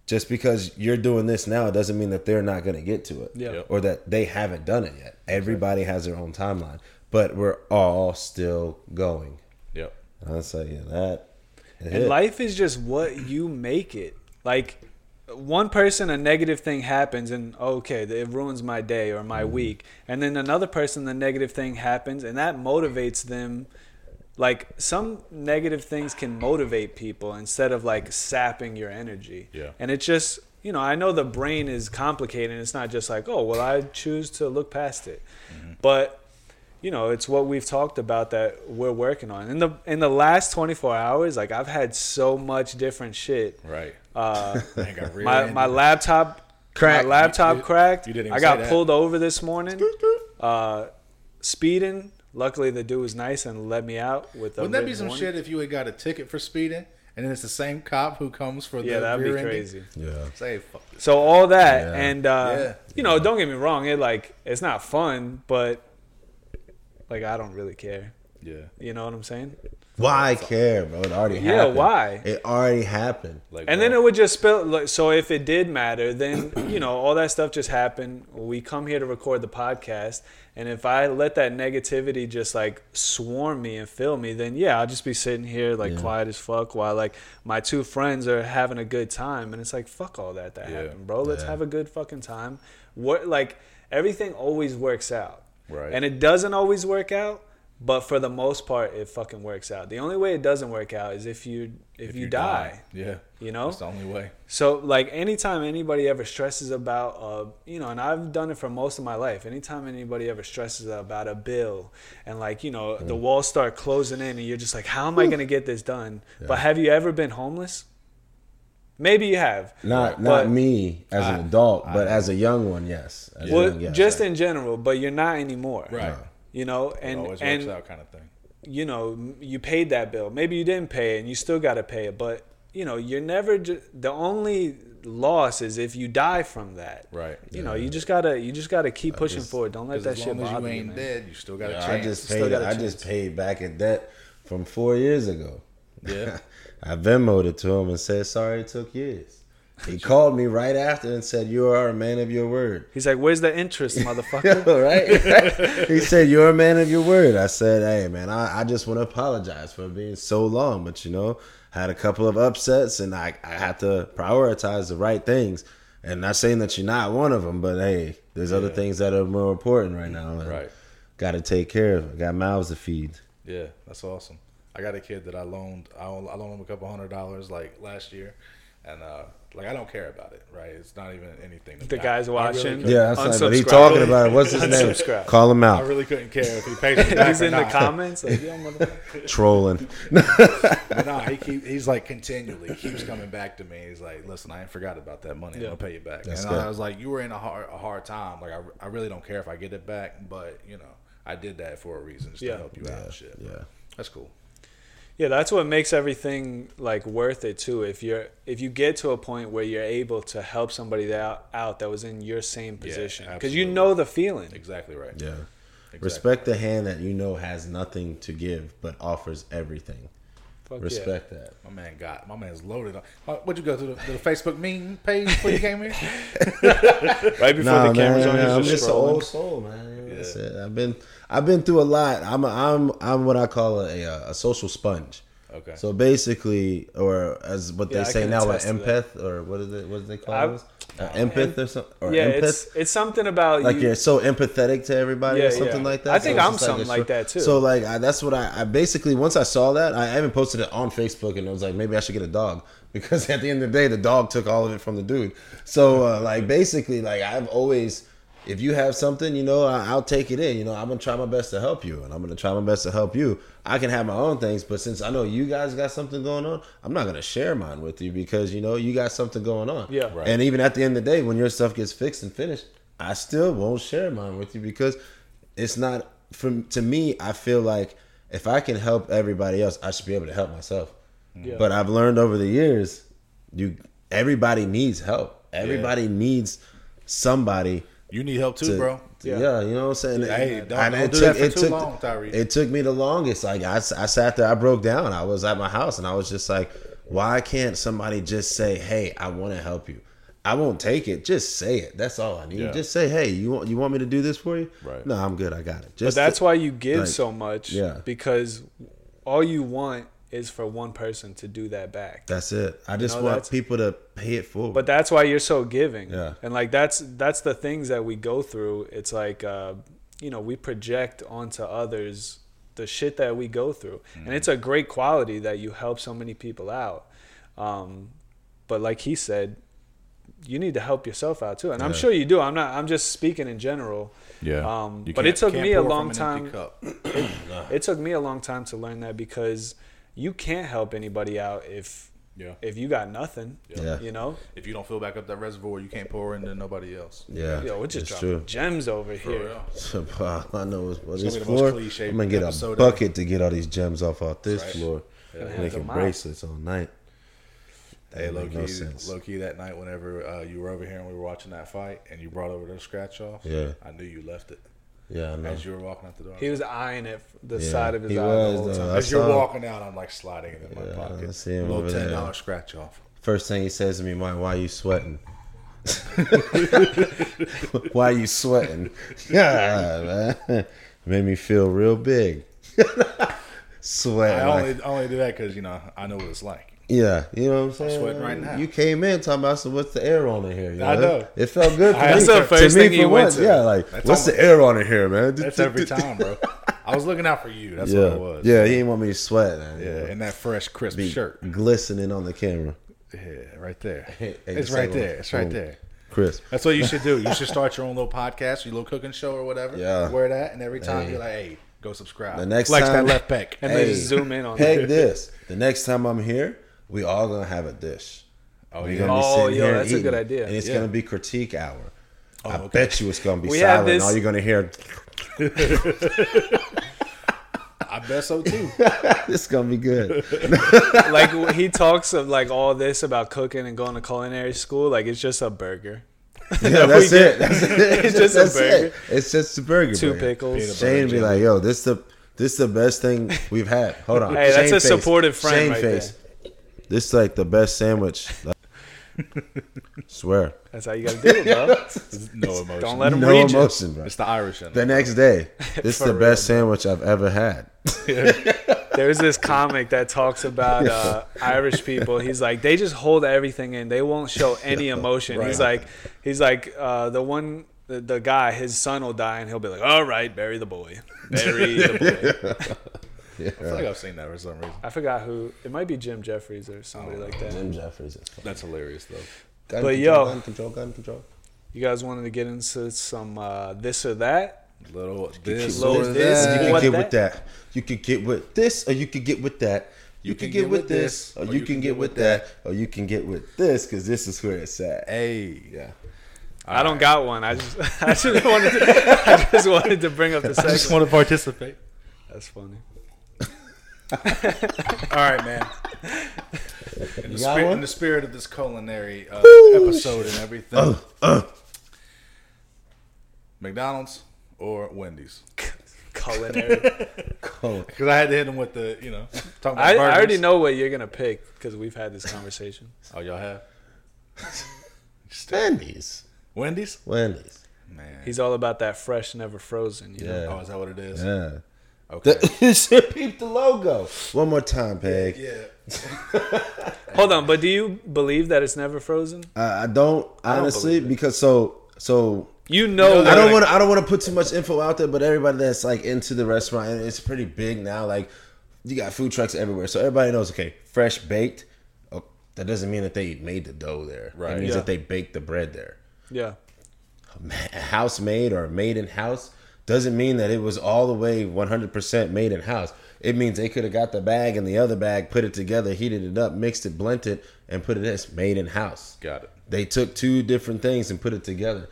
Just because you're doing this now doesn't mean that they're not going to get to it, Yeah. Yep. or that they haven't done it yet. Everybody has their own timeline, but we're all still going. Yep. And I say yeah, that. And hit. life is just what you make it. Like one person, a negative thing happens, and okay, it ruins my day or my mm-hmm. week. And then another person, the negative thing happens, and that motivates them. Like some negative things can motivate people instead of like sapping your energy. Yeah. And it's just, you know, I know the brain is complicated. and It's not just like, oh, well, I choose to look past it. Mm-hmm. But you know, it's what we've talked about that we're working on. In the in the last 24 hours, like I've had so much different shit. Right. Uh, Man got rear my my laptop Cracked. My laptop You- cracked. you didn't even I got say that. pulled over this morning. Uh, speeding. Luckily, the dude was nice and let me out with a Wouldn't that be some warning. shit if you had got a ticket for speeding and then it's the same cop who comes for the Yeah, the that'd rear be ending? crazy. yeah. Say fuck. So all that Yeah. and uh, Yeah. you know, don't get me wrong. It like it's not fun, but like I don't really care. Yeah. You know what I'm saying? Why care, bro? It already Yeah, happened. Yeah, why? It already happened. Like And then it would just spill. Like, so if it did matter, then you know all that stuff just happened. We come here to record the podcast, and if I let that negativity just like swarm me and fill me, then yeah, I'll just be sitting here like Yeah. quiet as fuck while like my two friends are having a good time, and it's like fuck all that that Yeah. happened, bro. Let's Yeah. have a good fucking time. What like everything always works out, Right. And it doesn't always work out. But for the most part, it fucking works out. The only way it doesn't work out is if you if, you, die. Yeah. You know, it's the only way. so like anytime anybody ever stresses about uh you know, and I've done it for most of my life. Anytime anybody ever stresses about a bill and like, you know, the walls start closing in and you're just like, How am I gonna get this done? But have you ever been homeless? Maybe you have. Not But- not me as an adult, I- but as a young one, yes. As Well, young, yes. just in general, but you're not anymore. Right. You know, It and always and works out kind of thing. you know, you paid that bill. Maybe you didn't pay it and you still got to pay it. But, you know, you're never, ju- the only loss is if you die from that. Right. You know, you just got to, you just got to keep pushing just- forward. Don't let that as shit long as bother you you, ain't man. dead, you still got a Yeah, chance. I just Still paid. got a I just paid back a debt from four years ago. Yeah. I Venmoed it to him and said, "Sorry, it took years." He called me right after and said, "You are a man of your word." He's like, where's the interest, motherfucker? right? he said, "You're a man of your word." I said, "Hey, man, I, I just want to apologize for being so long, but you know, had a couple of upsets, and I I had to prioritize the right things." And not saying that you're not one of them, but hey, there's other things that are more important right now. Right. Got to take care of. it. Got mouths to feed. Yeah, that's awesome. I got a kid that I loaned. I, I loaned him a couple hundred dollars like last year, and uh, like I don't care about it. Right? It's not even anything. The I- guy's I really watching. Yeah, that's like, but he talking about it. What's his name? Call him out. I really couldn't care if he pays me back He's or in the comments. Like, yo. Trolling. But nah, he keep, he's like continually keeps coming back to me. He's like, "Listen, I ain't forgot about that money. Yeah. I'll pay you back." That's and good. I was like, "You were in a hard a hard time. Like, I, I really don't care if I get it back, but you know, I did that for a reason, just Yeah. to help you out and shit. Yeah. That's cool. Yeah, that's what makes everything like worth it too. If you're if you get to a point where you're able to help somebody that out that was in your same position because you know the feeling. Exactly right. Yeah. Exactly. Respect the hand that you know has nothing to give but offers everything. Fuck yeah. Respect that. My man got my man's loaded on. Uh, What'd you go to the, to the Facebook meme page before you came here? Right before Nah, the camera's man, on, I'm you're just just an scrolling. old soul, man. That's it. I've been I've been through a lot. I'm a, I'm I'm what I call a a social sponge. Okay. So basically, or as what they Yeah, I say now, an empath, or what is it? What do they call it? Uh, empath or something? Or Yeah, empath? it's it's something about like you. you're so empathetic to everybody Yeah, or something yeah. like that. I think I'm something a like that, too. So like I, that's what I, I basically once I saw that I even posted it on Facebook and I was like maybe I should get a dog because at the end of the day the dog took all of it from the dude. So uh, like basically like I've always if you have something you know I, I'll take it in. You know I'm gonna try my best to help you and I'm gonna try my best to help you. I can have my own things, but since I know you guys got something going on, I'm not gonna share mine with you because you know you got something going on. Yeah. Right. And even at the end of the day, when your stuff gets fixed and finished, I still won't share mine with you because it's not from to me. I feel like if I can help everybody else, I should be able to help myself. Mm. Yeah. But I've learned over the years, you everybody needs help. Everybody needs somebody you need help too, to, bro. to- Yeah. yeah. you know what I'm saying. Hey, don't- it don't do took- that for it too took- long, Tyree. It took me the longest. Like I, I sat there, I broke down. I was at my house, and I was just like, why can't somebody just say, "Hey, I want to help you." I won't take it. Just say it. That's all I need. Yeah. Just say, "Hey, you want you want me to do this for you?" Right. No, I'm good. I got it. but Just that's why you give like, so much. yeah. Because all you want is for one person to do that back. That's it. I just know, want people to pay it forward. But that's why you're so giving. Yeah. And like that's that's the things that we go through. It's like uh, you know, we project onto others the shit that we go through. And it's a great quality that you help so many people out. Um, but like he said, you need to help yourself out too. And I'm sure you do. I'm not I'm just speaking in general. Yeah. Um, but it took me a long from an empty time cup. it took me a long time to learn that because you can't help anybody out if Yeah. if you got nothing. Yeah. You know? If you don't fill back up that reservoir, you can't pour into nobody else. yeah, Yo, we're just it's dropping true. gems over For here. real. I know what gonna this be the most floor. cliche I'm gonna get episode a ever. bucket to get all these gems off off this Right. floor. Gonna have Making bracelets all night. Hey, That low key, no sense. low key that night, whenever uh, you were over here and we were watching that fight, and you brought over the scratch off, Yeah. I knew you left it Yeah, I know. as you were walking out the door. He was eyeing it the Yeah, side of his he eye was, the whole time. I as you're him. walking out, I'm like sliding it in my pocket. I see him little ten dollar scratch off. First thing he says to me, Mike, why you sweating? why are you sweating? Yeah, man. Made me feel real big. Sweat. I like- only only do that because you know I know what it's like. Yeah, you know what I'm saying? sweating right now. You came in talking about so what's the air on in here? You I know. It felt good. To I- me. That's the first me thing you went once, to. Yeah, like That's what's the air on in here, man? That's every time, bro. I was looking out for you. That's yeah, what it was. yeah. He didn't want me to sweat. Man. yeah, in that fresh, crisp Be shirt. glistening on the camera. Yeah, right there. Hey, hey, it's right there. It's right there. Chris. That's what you should do. You should start your own little podcast, your little cooking show or whatever. Yeah. Wear that, and every time Hey. you're like, "Hey, go subscribe." The next flex time- that left pec. And then just zoom in on peg this. The next time I'm here, we all gonna have a dish. Oh, We're yeah. gonna be Oh, sitting yo, here that's a good idea. And it's Yeah. gonna be critique hour. Oh, I okay. bet you it's gonna be We silent. this- All you're gonna hear, I bet so too. it's gonna be good. like he talks of like all this about cooking and going to culinary school. Like it's just a burger, Yeah, that's it. That's it. It's just a burger. it. It's just a burger. two burger. pickles. Shane be like, "Yo, this the this the best thing we've had." Hold on. Hey, that's Shane a supportive friend Shane right face. This is like the best sandwich. Swear. That's how you gotta do it, bro. No emotion. Don't let him no read you. emotion, bro. It's the Irish in The it. next day, this is the real, best sandwich I've ever had. There's this comic that talks about uh, Irish people. He's like they just hold everything in. They won't show any emotion. He's like he's like uh, the one the, the guy his son will die and he'll be like all right bury the boy bury the boy. I feel like I've seen that for some reason. I forgot who. It might be Jim Jefferies or somebody like that. Jim Jefferies is fun. That's hilarious though. Gun But control, yo- gun control, gun control. You guys wanted to get into some uh, this or that? Little this Little or this. You can get that? with that. You can get with this, or you can get with that. You, can, get, with this, or you can get with that, or you can get with this, because this is where it's at. Hey, Yeah. I don't got one. I just I just wanted to, I just wanted to bring up the I just want to participate. That's funny. All right, man. In the, got spirit, in the spirit of this culinary uh, episode and everything, Uh, McDonald's or Wendy's? Culinary. Cool. Because I had to hit them with the, you know, talking about I, I burgers. already know what you're gonna pick because we've had this conversation. Oh, y'all have Wendy's. Wendy's? Wendy's. Man. He's all about that fresh, never frozen. You know? Yeah. oh, is that what it is? Yeah. Okay. You should peep the logo. One more time, Peg. yeah. Hold on, but do you believe that it's never frozen? I I don't honestly believe it. because so so You know, I don't want to. I don't want to put too much info out there, but everybody that's like into the restaurant, and it's pretty big now. Like you got food trucks everywhere, so everybody knows. Okay, fresh baked. Oh, that doesn't mean that they made the dough there. Right. It means Yeah. that they baked the bread there. Yeah, House made or made in house doesn't mean that it was all the way 100% made in house. It means they could have got the bag and the other bag, put it together, heated it up, mixed it, blended it, and put it as made in house. Got it. They took two different things and put it together.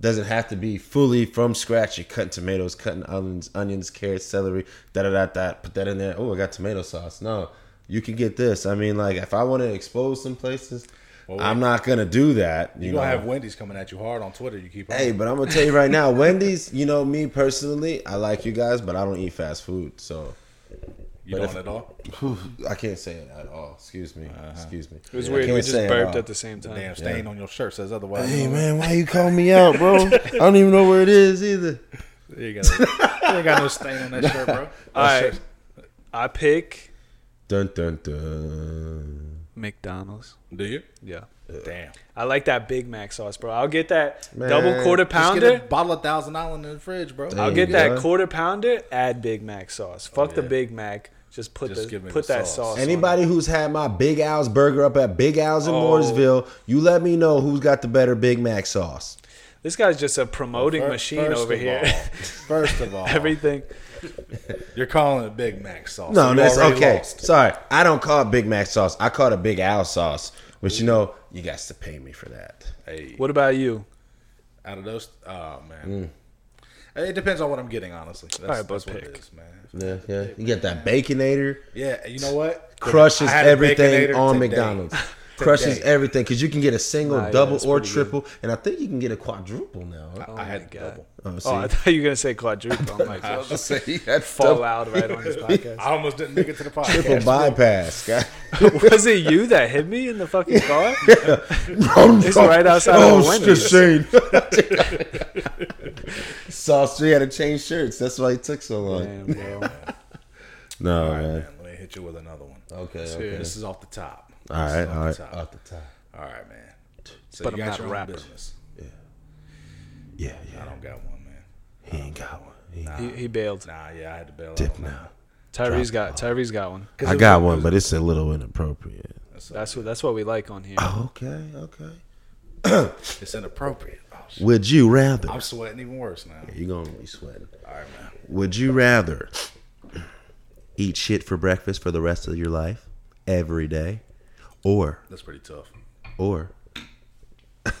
Doesn't have to be fully from scratch. You're cutting tomatoes, cutting onions, onions, carrots, celery, da da da da. Put that in there. Oh, I got tomato sauce. No, you can get this. I mean, like if I want to expose some places, Well, I'm not gonna do that. You You're know, going to have Wendy's coming at you hard on Twitter. You keep on. Hey, but I'm gonna tell you right now, Wendy's. You know me personally, I like you guys, but I don't eat fast food, so you but don't if- at all? I can't say it at all. Excuse me, Uh-huh. excuse me. it was I weird. We just burped all. at the same time. damn stain on your shirt says otherwise. Hey man, why you calling me out, bro? I don't even know where it is either. You, got you ain't got no stain on that shirt, bro. All right, I pick Dun dun dun. McDonald's. Do you? Yeah, Damn. I like that Big Mac sauce, bro. I'll get that Man, double quarter Just get pounder. a bottle of Thousand Island in the fridge, bro. I'll get you that go. quarter pounder. Add Big Mac sauce. Fuck oh, the yeah. Big Mac. Just put Just the put the that sauce. sauce. on Anybody it. who's had my Big Al's burger up at Big Al's in Oh. Mooresville, you let me know who's got the better Big Mac sauce. This guy's just a promoting Fir- machine first over here. all- first of all, Everything. you're calling it Big Mac sauce. No, You that's okay. lost. Sorry, I don't call it Big Mac sauce. I call it a Big Al sauce. But you know, you got to pay me for that. Hey, What about you? out of those, oh man, Mm. it depends on what I'm getting. Honestly, that's, All right, but that's what pick. it is, man. Yeah, yeah. You get that Baconator. Yeah, you know what? crushes I had a everything Baconator on today. McDonald's. Crushes Today. everything because you can get a single, Nah, double, that's or pretty good. triple, and I think you can get a quadruple now. Oh I had God. double. Oh, Oh, I thought you were gonna say quadruple. I'm like, I was say fall out right on this podcast. I almost didn't make it to the podcast. triple bypass. guy. Was it you that hit me in the fucking car? It's right outside oh, of the Wendy's. Shane. Saw Street had to change shirts. That's why it took so long. Damn, bro. No, All right, man. man. Let me hit you with another one. Okay, okay. This is off the top. All This right, is off all the right. top. Off the top. All right, man. So But you I'm got not your a own rapper. business. Yeah, I yeah. I don't got one, man. He ain't got one. He Nah, He, he bailed. nah, yeah, I had to bail dip out on now. Tyrese got Tyrese got one. that. I got one, but it's a little inappropriate. It's, That's what that's what we like on here. Oh, okay, okay. it's inappropriate. Oh. Would you rather? I'm sweating even worse now. You're gonna be sweating. All right, man. Would you rather eat shit for breakfast for the rest of your life every day, or That's pretty tough. or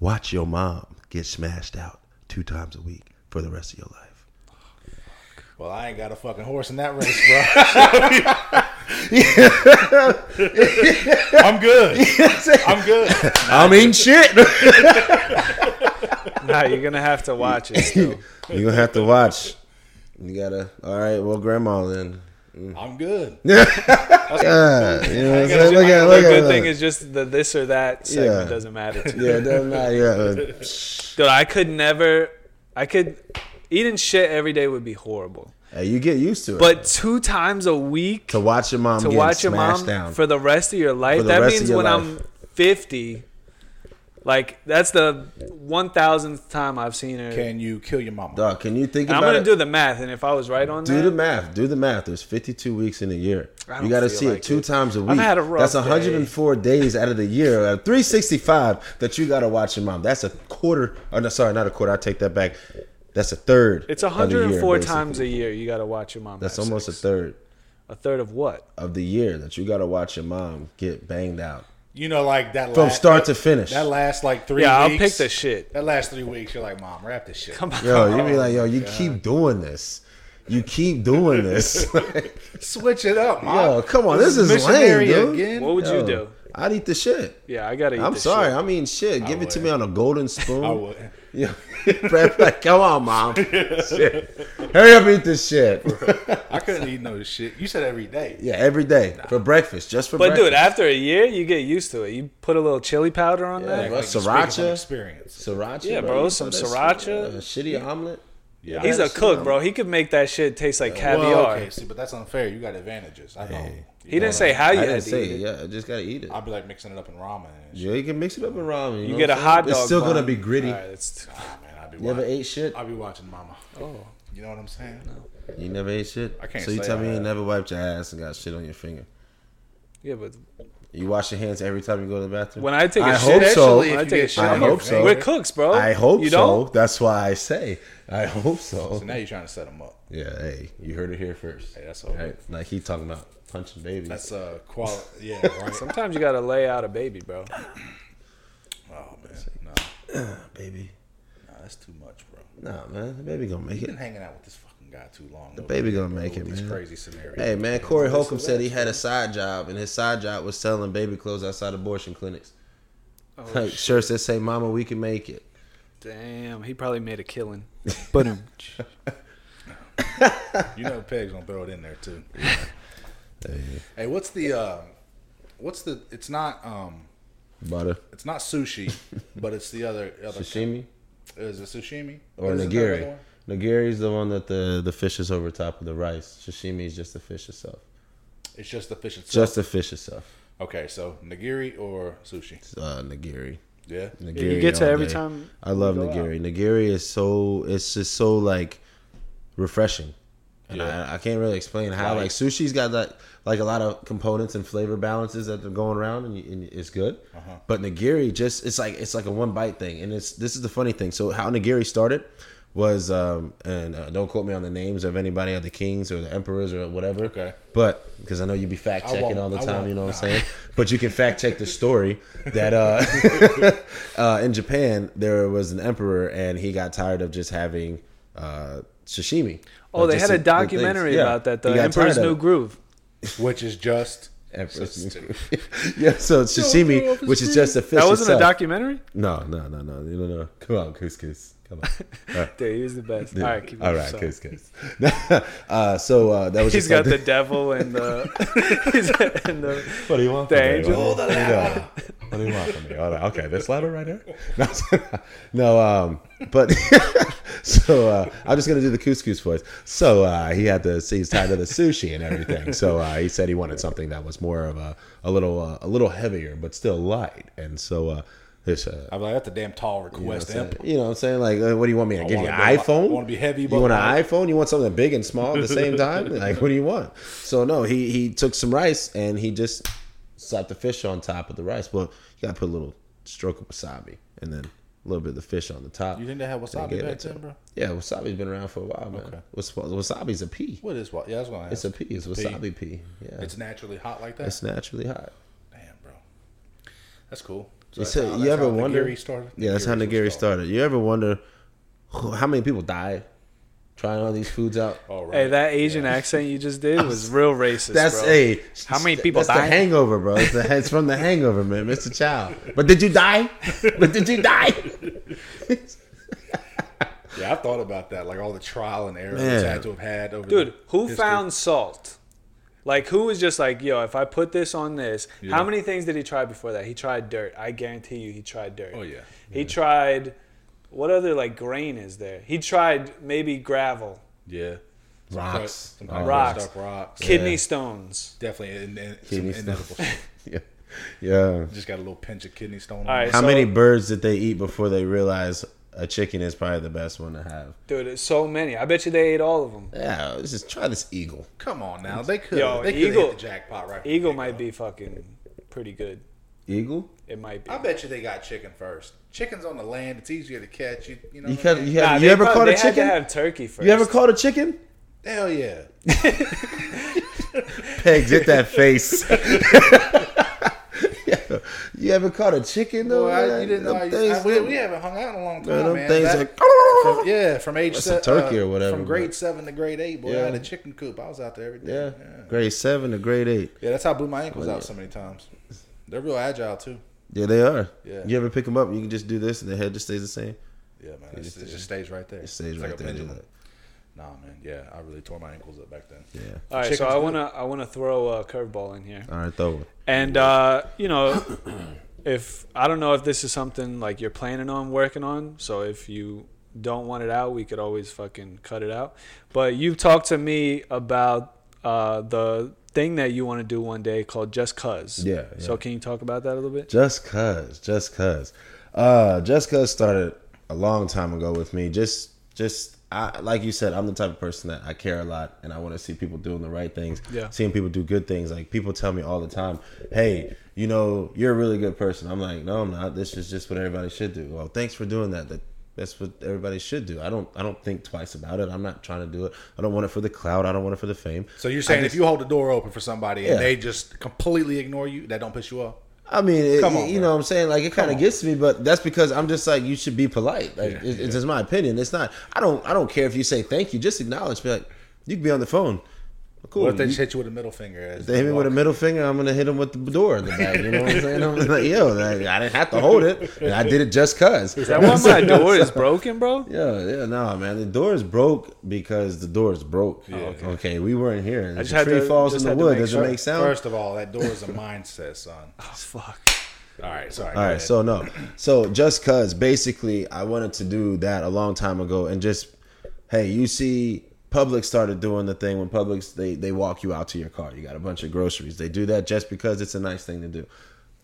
watch your mom get smashed out two times a week for the rest of your life? Well, I ain't got a fucking horse in that race, bro. I'm good. I'm good. I mean, shit. Nah, you're gonna have to watch it still. You're gonna have to watch. You gotta. All right. Well, grandma then. Mm-hmm. I'm good. Yeah. You know what I'm saying? Look at. the Look good at. thing is just the this or that segment Yeah. doesn't matter. To. Yeah, it doesn't matter. Yeah. Dude, I could never. I could eating shit every day would be horrible. Hey, you get used to it. But two times a week to watch your mom to watch your mom down. for the rest of your life. That means when life. I'm 50, Like that's the one thousandth time I've seen her. Can you kill your mama? Dog, can you think about it? I'm gonna it? do the math, and if I was right on Do that, the math. Do the math. There's 52 weeks in a year. I You don't got to see like it two it. times a I've week. had a rough That's day. 104 days out of the year. Uh, 365 that you got to watch your mom. That's a quarter. Oh, no, sorry, not a quarter. I take that back. That's a third. it's of the year, 104 times a year. You got to watch your mom. That's almost sex. a third a third of what? of the year that you got to watch your mom get banged out You know, like that from last, start to finish. That last like three. Yeah, I'll pick the shit. That last three weeks, you're like, mom, wrap this shit. Come on, Yo, you be like, yo, you keep doing this. You keep doing this. switch it up, mom. yo, come on, this is missionary lame, dude. again. what would Yo, you do? I'd eat the shit. Yeah, I gotta. Eat I'm this sorry. shit. I mean, shit. Give it to me on a golden spoon. I would. Yeah. Brad, like, come on, mom. shit. Hurry up, eat this shit. I couldn't eat no shit. You said every day. Yeah, every day for breakfast, just for breakfast. But breakfast. dude, after a year, you get used to it. You put a little chili powder on Yeah, that. bro. Like, Sriracha. experience. sriracha, Yeah, bro, you some put that sriracha. shit, shitty omelet. Yeah, He's a cook, bro. He could make that shit taste like caviar. Well, okay, see, but that's unfair. You got advantages. I don't. He didn't say how you I had didn't to say eat it. it. Yeah, I just gotta eat it. I'd be like mixing it up in ramen. And shit. Yeah, you can mix it up in ramen. You, You know get a hot dog. It's still bun. gonna be gritty. All right, it's- Oh, ah, man, I'd be You ever watching. ate shit? I'd be watching Mama. oh, You know what I'm saying? No. You never ate shit. I can't So you tell I me you never wiped your ass and got shit on your finger. yeah, but You wash your hands every time you go to the bathroom. when I take a I shit, hope so. when I you take a get shit, shit I hope so. We're cooks, bro. I hope you so. Don't? That's why I say I hope so. So now you're trying to set them up. Yeah, hey, you heard it here first. Hey, that's all. Right? Like he talking about punching babies. That's uh quality. Yeah, right. Sometimes you gotta lay out a baby, bro. oh man, no, baby. no, that's too much, bro. Nah, man, the baby gonna make You've been it. hanging out with this fucking guy too long. The baby gonna make it, These man. crazy scenarios. Hey, man, Corey Holcomb said he had a side job, and his side job was selling baby clothes outside abortion clinics. Oh, Like shirts that say "Mama, we can make it." Damn, he probably made a killing. But him. You know, Peg's gonna throw it in there too. Hey, Hey, what's the uh, what's the? It's not um, butter, it's not sushi, but it's the other other. sashimi, Is it sushimi or What is the other nigiri. One? Nigiri is the one that the the fish is over top of the rice. Sashimi is just the fish itself. It's just the fish itself. Just the fish itself. okay. So nigiri or sushi? It's, uh, nigiri. Yeah. Nigiri you get to all every day. time. I love you go nigiri. Nigiri is so it's just so like refreshing. And Yeah. I, I can't really explain how Light. like sushi's got that like a lot of components and flavor balances that are going around and, you, and it's good. Uh-huh. But nigiri just it's like it's like a one bite thing and it's this is the funny thing. So how nigiri started was um and uh, don't quote me on the names of anybody of the kings or the emperors or whatever. Okay. But because I know you'd be fact checking all the I time, you know what I'm saying? But you can fact check the story that uh, uh, in Japan there was an emperor and he got tired of just having uh, sashimi. Oh, Like, they had a the- the things. documentary Yeah. about that. The Emperor's New. Groove. Which is just Emperor's New yeah, so it's sashimi, which is just a fish. That wasn't itself. a documentary. No, no, no, no, no, no. Come on, Kuzco. Come on. All right. Dude, he was the best. All right, keep All it right, sorry. Kuzco. uh, so uh, that was He's just got like the devil and the. and the What do you want? The from me? angel. What, what, what do you want from me? All right, okay, this letter right here. No, no um, but so uh, I'm just gonna do the Kuzco voice. So uh, he had to see he's tired to the sushi and everything. So uh, he said he wanted something that was more of a a little uh, a little heavier, but still light. And so uh, this. Uh, I'm like that's a damn tall you know, what request. I'm you know what I'm saying? Like, uh, what do you want me to give you? An be- iPhone? I wanna be heavy, You but want an iPhone? You want something big and small at the same time? like, what do you want? So no, he he took some rice and he just slapped the fish on top of the rice. Well, you gotta put a little stroke of wasabi and then a little bit of the fish on the top. You think they They wasabi back then, bro? Yeah, wasabi's been around for a while, man. Okay. Wasabi's a pea. What is what? Yeah, that's what I It's a pea. It's wasabi pea. Yeah, it's, naturally hot like that. It's naturally hot. Damn, bro. That's cool. So You that's said- how- you ever wonder- Nigiri started? Yeah, that's how was nigiri started. You ever wonder who- how many people died trying all these foods out? Oh, right. Hey, that Asian accent you just did was real racist, That's bro. a How many people That's the? Hangover, bro. It's, the, it's from the Hangover, man, Mr. Chow. But did you die? But did you die? Yeah, I thought about that. Like all the trial and error Man. it's had to have had over. Dude, the who history. found salt? Like, who was just like, yo, if I put this on this, Yeah. how many things did he try before that? He tried dirt. I guarantee you, he tried dirt. Oh yeah. He tried. What other like grain is there? He tried maybe gravel, Yeah. Some Rocks. crushed- some Rocks. crushed rocks. kidney stones. Definitely in, in, Kidney stones. yeah. Yeah. Just got a little pinch of kidney stone. All right. How So- many birds did they eat before they realized a chicken is probably the best one to have? Dude, there's so many. I bet you they ate all of them. Yeah, just try this eagle. Come on now, they could. Yo, they could Eagle- hit the jackpot right. Eagle the might get-go. be fucking pretty good. Eagle? It might be. I bet you they got chicken first. Chicken's on the land. It's easier to catch. You, you know. You, what I mean? you, have, Nah, you ever probably- caught a they had chicken? to have turkey first. You ever caught a chicken? Hell yeah. Pegs, get that face. you ever caught a chicken though? Boy, I, you didn't know. I, I, we, we haven't hung out in a long time, man, man. things That- are- from, yeah, from age se- a turkey uh, or whatever, From grade but- seven to grade eight, boy, I Yeah. had a chicken coop. I was out there every day. yeah, yeah. grade seven to grade eight. Yeah, that's how I blew my ankles out so many times. They're real agile too. Yeah, they are. Yeah. You ever pick them up? You can just do this, and the head just stays the same. Yeah, man. It just, it just stays right there. It stays It's right like there. Pendulum. Nah, man. Yeah, I really tore my ankles up back then. Yeah. All right, so I good. wanna I wanna throw a curveball in here, All right, throw it. and uh, you know, if I don't know if this is something like you're planning on working on, so if you don't want it out, we could always fucking cut it out. But you've talked to me about uh, the thing that you want to do one day called Just Cuz. Yeah, So can you talk about that a little bit? Just cuz, just cuz. Uh, just cuz started a long time ago with me. Just, just I like you said, I'm the type of person that I care a lot, and I want to see people doing the right things. Yeah. Seeing people do good things. Like people tell me all the time, "Hey, you know, you're a really good person." I'm like, "No, I'm not. This is just what everybody should do." Well, thanks for doing that. That that's what everybody should do. I don't I don't think twice about it. I'm not trying to do it. I don't want it for the cloud. I don't want it for the fame. So you're saying I if you hold the door open for somebody Yeah. and they just completely ignore you, that don't piss you off? I mean, it, on, you know what I'm saying? Like, it kind of gets to me, but that's because I'm just like, you should be polite. Like, Yeah, it- it's just my opinion. It's not, I don't, I don't care if you say thank you, just acknowledge. Be like, you can be on the phone. Cool. What if they just hit you with a middle finger? As they hit me with a middle finger, I'm going to hit them with the door in the back. You know what I'm saying? I'm like, yo, like, I didn't have to hold it. And I did it just cuz. Is that why my door is broken, bro? Yeah, yeah, no, man. The door is broke because the door is broke. Oh, okay. okay. we weren't here. And I just the had tree to- falls just in the to wood. make Does sure. it make sound? First of all, that door is a mindset, son. Oh, fuck. All right, sorry. All right, so no, so just cause basically I wanted to do that a long time ago, and just hey, you see, Publix started doing the thing when Publix they they walk you out to your car. You got a bunch of groceries. They do that just because it's a nice thing to do.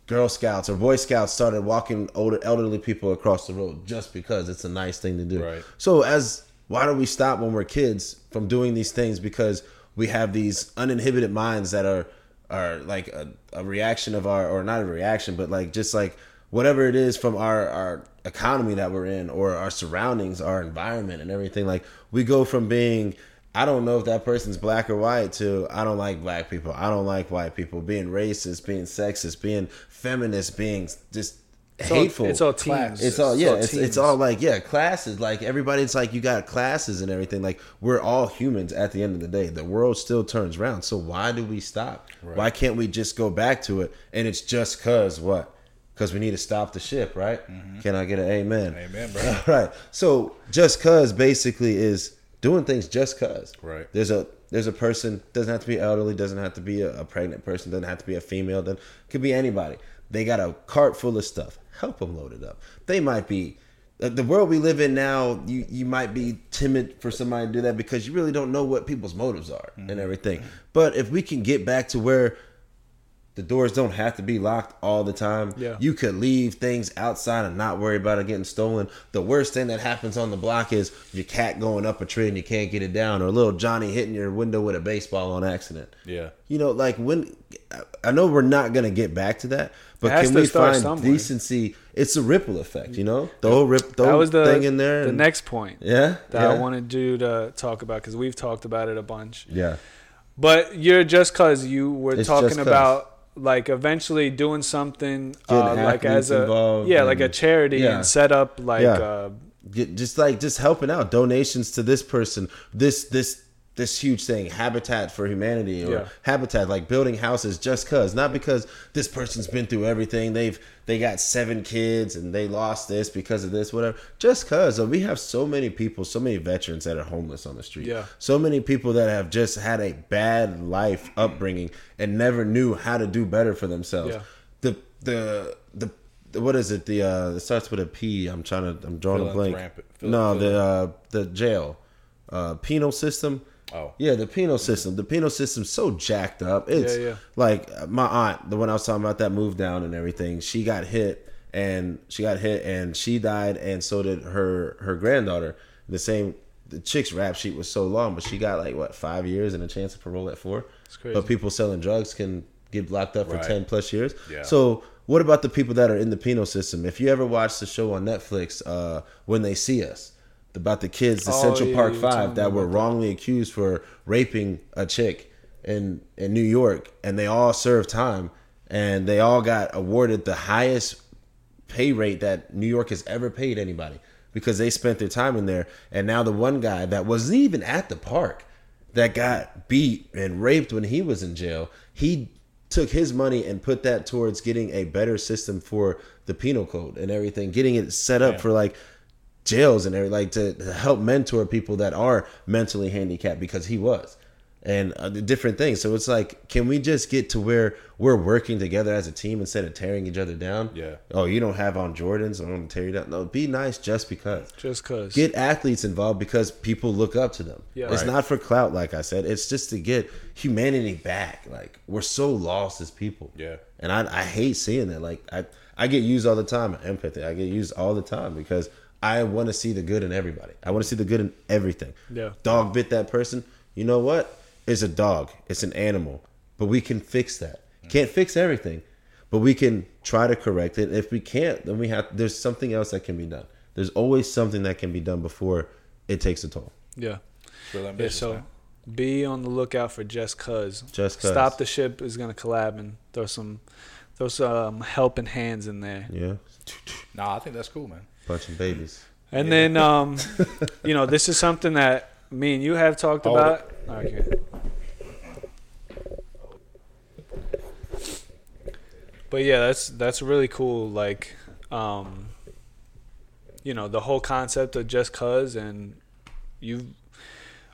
Girl Scouts or Boy Scouts started walking older elderly people across the road just because it's a nice thing to do. Right. So as why do we stop when we're kids from doing these things because we have these uninhibited minds that are are like a, a reaction of our or not a reaction but like just like whatever it is from our our economy that we're in or our surroundings our environment and everything like we go from being I don't know if that person's black or white to I don't like black people I don't like white people being racist being sexist being feminist being just It's all- hateful It's all Class. teams. it's all yeah. It's, teams. it's all like yeah, classes. Like everybody's like you got classes and everything. Like we're all humans at the end of the day. The world still turns round. So why do we stop? Why can't we just go back to it? And it's just cause what? Because we need to stop the ship, right? Mm-hmm. Can I get an amen? Amen, bro. All right. So just cause basically is doing things just cause. Right. There's a there's a person doesn't have to be elderly, doesn't have to be a, a pregnant person, doesn't have to be a female, then could be anybody. They got a cart full of stuff. Help them load it up. They might be the- the world we live in now. You you might be timid for somebody to do that because you really don't know what people's motives are mm-hmm. and everything. But if we can get back to where the doors don't have to be locked all the time. Yeah. You could leave things outside and not worry about it getting stolen. The worst thing that happens on the block is your cat going up a tree and you can't get it down, or a little Johnny hitting your window with a baseball on accident. Yeah. You know, like when I know we're not gonna get back to that, but can we find somewhere. decency? It's a ripple effect, you know. The whole rip, the that was the thing in there. The and- next point yeah, that yeah. I wanted you to talk about because we've talked about it a bunch. Yeah, But you're just cause you were It's talking about like eventually doing something uh, like as a yeah like a charity yeah. and set up like Yeah. uh, just like just helping out donations to this person this this this huge thing habitat for humanity or Yeah. habitat like building houses just cuz not because this person's been through everything they've they got seven kids and they lost this because of this whatever just cuz we have so many people so many veterans that are homeless on the street Yeah. so many people that have just had a bad life upbringing and never knew how to do better for themselves Yeah. the the the what is it? The uh, it starts with a P. I'm trying to. I'm drawing a blank. No, the uh, the jail, uh, penal system. Oh. Yeah, the penal system. The penal system's so jacked up. It's Yeah, yeah. like my aunt, the one I was talking about that moved down and everything. She got hit and she got hit and she died and so did her her granddaughter. The same the chick's rap sheet was so long, but she got like what, five years and a chance of parole at four. It's crazy. But people selling drugs can get locked up for Right. ten plus years. Yeah. So what about the people that are in the penal system? If you ever watch the show on Netflix, uh, when they see us, about the kids, the Oh, Central yeah, Park you were telling Five that were about that. wrongly accused for raping a chick in in New York, and they all served time, and they all got awarded the highest pay rate that New York has ever paid anybody because they spent their time in there. And now the one guy that wasn't even at the park that got beat and raped when he was in jail, he took his money and put that towards getting a better system for the penal code and everything, getting it set up Yeah. for like jails and everything, like to, to help mentor people that are mentally handicapped because he was and uh, the different things. So it's like, can we just get to where we're working together as a team instead of tearing each other down? Yeah. Oh, you don't have on Jordans. I'm gonna tear you down. No, be nice just because. Just cause. Get athletes involved because people look up to them. Yeah. it's Right. not for clout, like I said. It's just to get humanity back. Like we're so lost as people. Yeah. And I, I hate seeing that. Like I, I get used all the time. Empathy. I get used all the time because I want to see the good in everybody. I want to see the good in everything. Yeah. Dog bit that person. You know what? It's a dog. It's an animal. But we can fix that. Can't fix everything, but we can try to correct it. If we can't, then we have. There's something else that can be done. There's always something that can be done before it takes a toll. yeah. Yeah, so man. be on the lookout for just cuz. Just 'cause. Stop the ship is gonna collab and throw some throw some helping hands in there. Yeah, Nah, I think that's cool, man. Punching babies. And then um you know, this is something that me and you have talked Hold about. Okay. But yeah, that's that's really cool like um you know, the whole concept of just cuz and you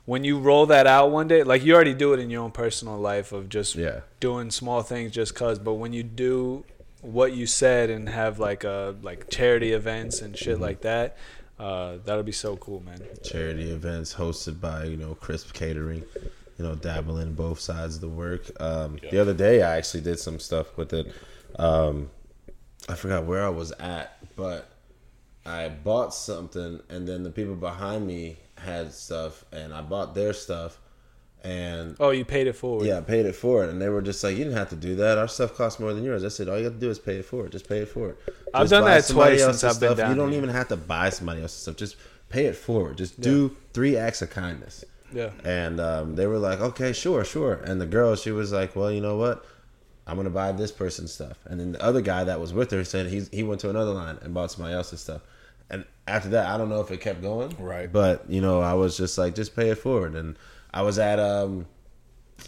when you roll that out one day, like you already do it in your own personal life of just Yeah. doing small things just cuz, but when you do what you said and have like a like charity events and shit like that, uh, that'll be so cool, man. charity events hosted by you know crisp catering you know dabbling in both sides of the work. Um, the other day i actually did some stuff with it. Um, i forgot where i was at but i bought something and then the people behind me had stuff and i bought their stuff and Oh, you paid it forward. yeah, I paid it forward, and they were just like, "You didn't have to do that. Our stuff costs more than yours." I said, "All you have to do is pay it forward. Just pay it forward." I've done that twice since I've been stuff. down You don't here. even have to buy somebody else's stuff. Just pay it forward. Just do three acts of kindness. Yeah. And um, they were like, "Okay, sure, sure." And the girl, she was like, "Well, you know what? I'm gonna buy this person's stuff." And then the other guy that was with her said he's he went to another line and bought somebody else's stuff. And after that, I don't know if it kept going, Right. But you know, I was just like, just pay it forward. And I was at um,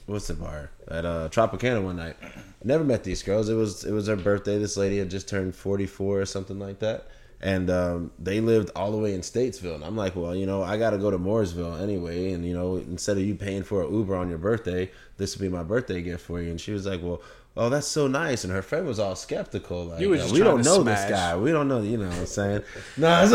what's the bar at uh Tropicana one night. Never met these girls. It was it was her birthday. This lady had just turned 44 or something like that. And um, they lived all the way in Statesville, and I'm like, well, you know, I got to go to Mooresville anyway, and you know, instead of you paying for an Uber on your birthday, this would be my birthday gift for you. And she was like, well, oh, that's so nice. And her friend was all skeptical, like, You were just we don't to know smash. this guy, we don't know, you know, what I'm saying, no,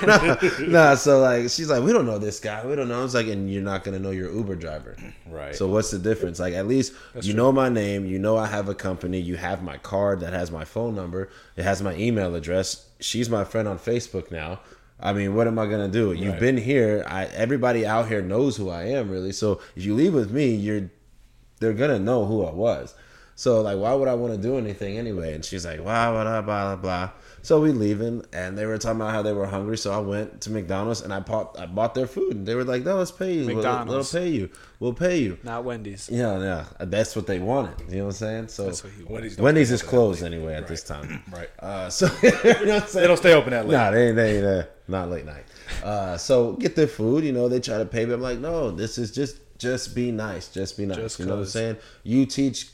no, no. So like, she's like, we don't know this guy, we don't know. I was like, and you're not gonna know your Uber driver, Right. so what's the difference? Like at least you know my name, you know I have a company, you have my card that has my phone number, it has my email address. She's my friend on Facebook now. I mean, what am I gonna do? You've Right. been here. I everybody out here knows who I am, really. So if you leave with me, you're they're gonna know who I was. So like, why would I want to do anything anyway? And she's like, blah blah blah blah blah. So we leaving, and they were talking about how they were hungry. So I went to McDonald's and I bought I bought their food, and they were like, no, let's pay you. We'll- McDonald's. We'll pay you. We'll pay you. Not Wendy's. Yeah, yeah, that's what they wanted. You know what I'm saying? So That's what he Wendy's, Wendy's is closed anyway at this time. Right. Uh, so you know what I'm They saying? don't stay open that late. Nah, they ain't, they ain't uh, not late night. Uh, so get their food. You know, they try to pay me. I'm like, no, this is just just be nice. Just be nice. Just you know what I'm saying? You teach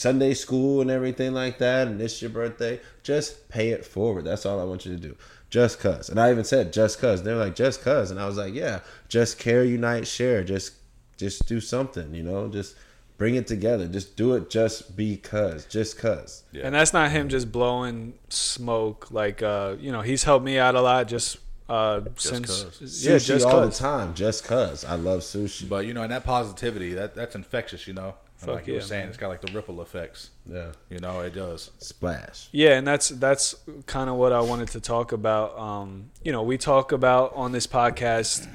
Sunday school and everything like that, and it's your birthday. Just pay it forward. That's all I want you to do. Just cuz. And I even said just cuz. They're like just cuz, and I was like, yeah, just care, unite, share. Just just do something. You know, just bring it together. Just do it just because. Just cuz. Yeah. And that's not him just blowing smoke. Like, uh, you know, he's helped me out a lot just uh, since 'cause. yeah, Sushi just all the time, just cause I love sushi. But you know, and that positivity, that that's infectious. You know, And Fuck like you were saying, man. it's got like the ripple effects. Yeah, You know, it does. splash. Yeah, and that's that's kind of what I wanted to talk about. Um, you know, we talk about on this podcast.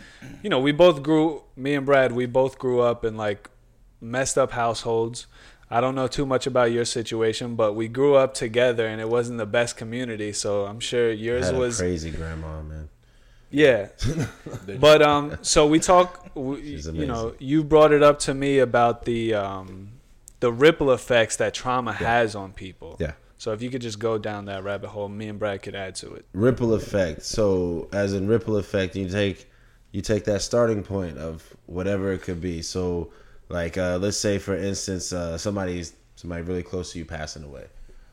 You know, we both grew. Me and Brad, we both grew up in like messed up households. I don't know too much about your situation, but we grew up together, and it wasn't the best community. So I'm sure yours Had a was. crazy grandma, man. Yeah, but um, so we talk. We, you know, you brought it up to me about the um, the ripple effects that trauma has on people. Yeah. So if you could just go down that rabbit hole, me and Brad could add to it. ripple effect. So as in ripple effect, you take you take that starting point of whatever it could be. So like uh, let's say for instance, uh, somebody's somebody really close to you passing away.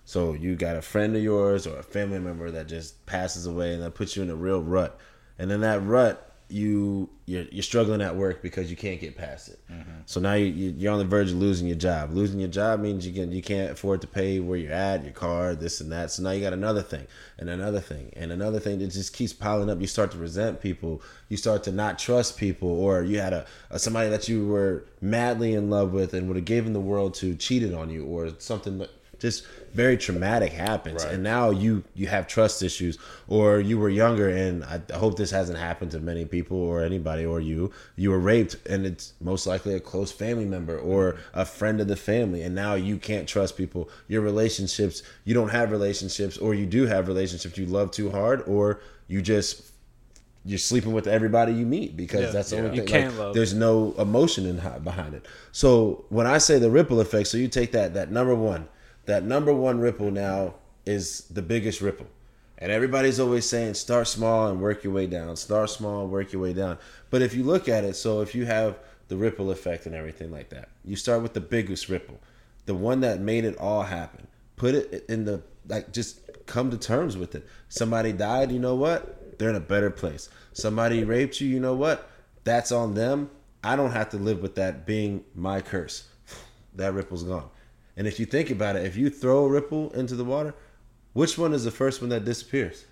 So you got a friend of yours or a family member that just passes away and that puts you in a real rut. And in that rut, you you're, you're struggling at work because you can't get past it. Mm-hmm. So now you, you you're on the verge of losing your job. Losing your job means you can you can't afford to pay where you're at, your car, this and that. So now you got another thing and another thing and another thing that just keeps piling up. You start to resent people. You start to not trust people, or you had a, a somebody that you were madly in love with and would have given the world to cheated on you, or something just very traumatic happens Right. and now you you have trust issues or you were younger and I, hope this hasn't happened to many people or anybody or you you were raped and it's most likely a close family member or a friend of the family and now you can't trust people your relationships you don't have relationships or you do have relationships you love too hard or you just you're sleeping with everybody you meet because Yeah. that's the Yeah. only You thing. can't like, love. There's no emotion in behind it. So when I say the ripple effect, so you take that that number one, that number one ripple now is the biggest ripple, and everybody's always saying start small and work your way down. Start small and work your way down. But if you look at it, so if you have the ripple effect and everything like that, you start with the biggest ripple, the one that made it all happen. Put it in the like just come to terms with it. Somebody died, you know what? They're in a better place. Somebody raped you, you know what? That's on them. I don't have to live with that being my curse. That ripple's gone. And if you think about it, if you throw a ripple into the water, which one is the first one that disappears?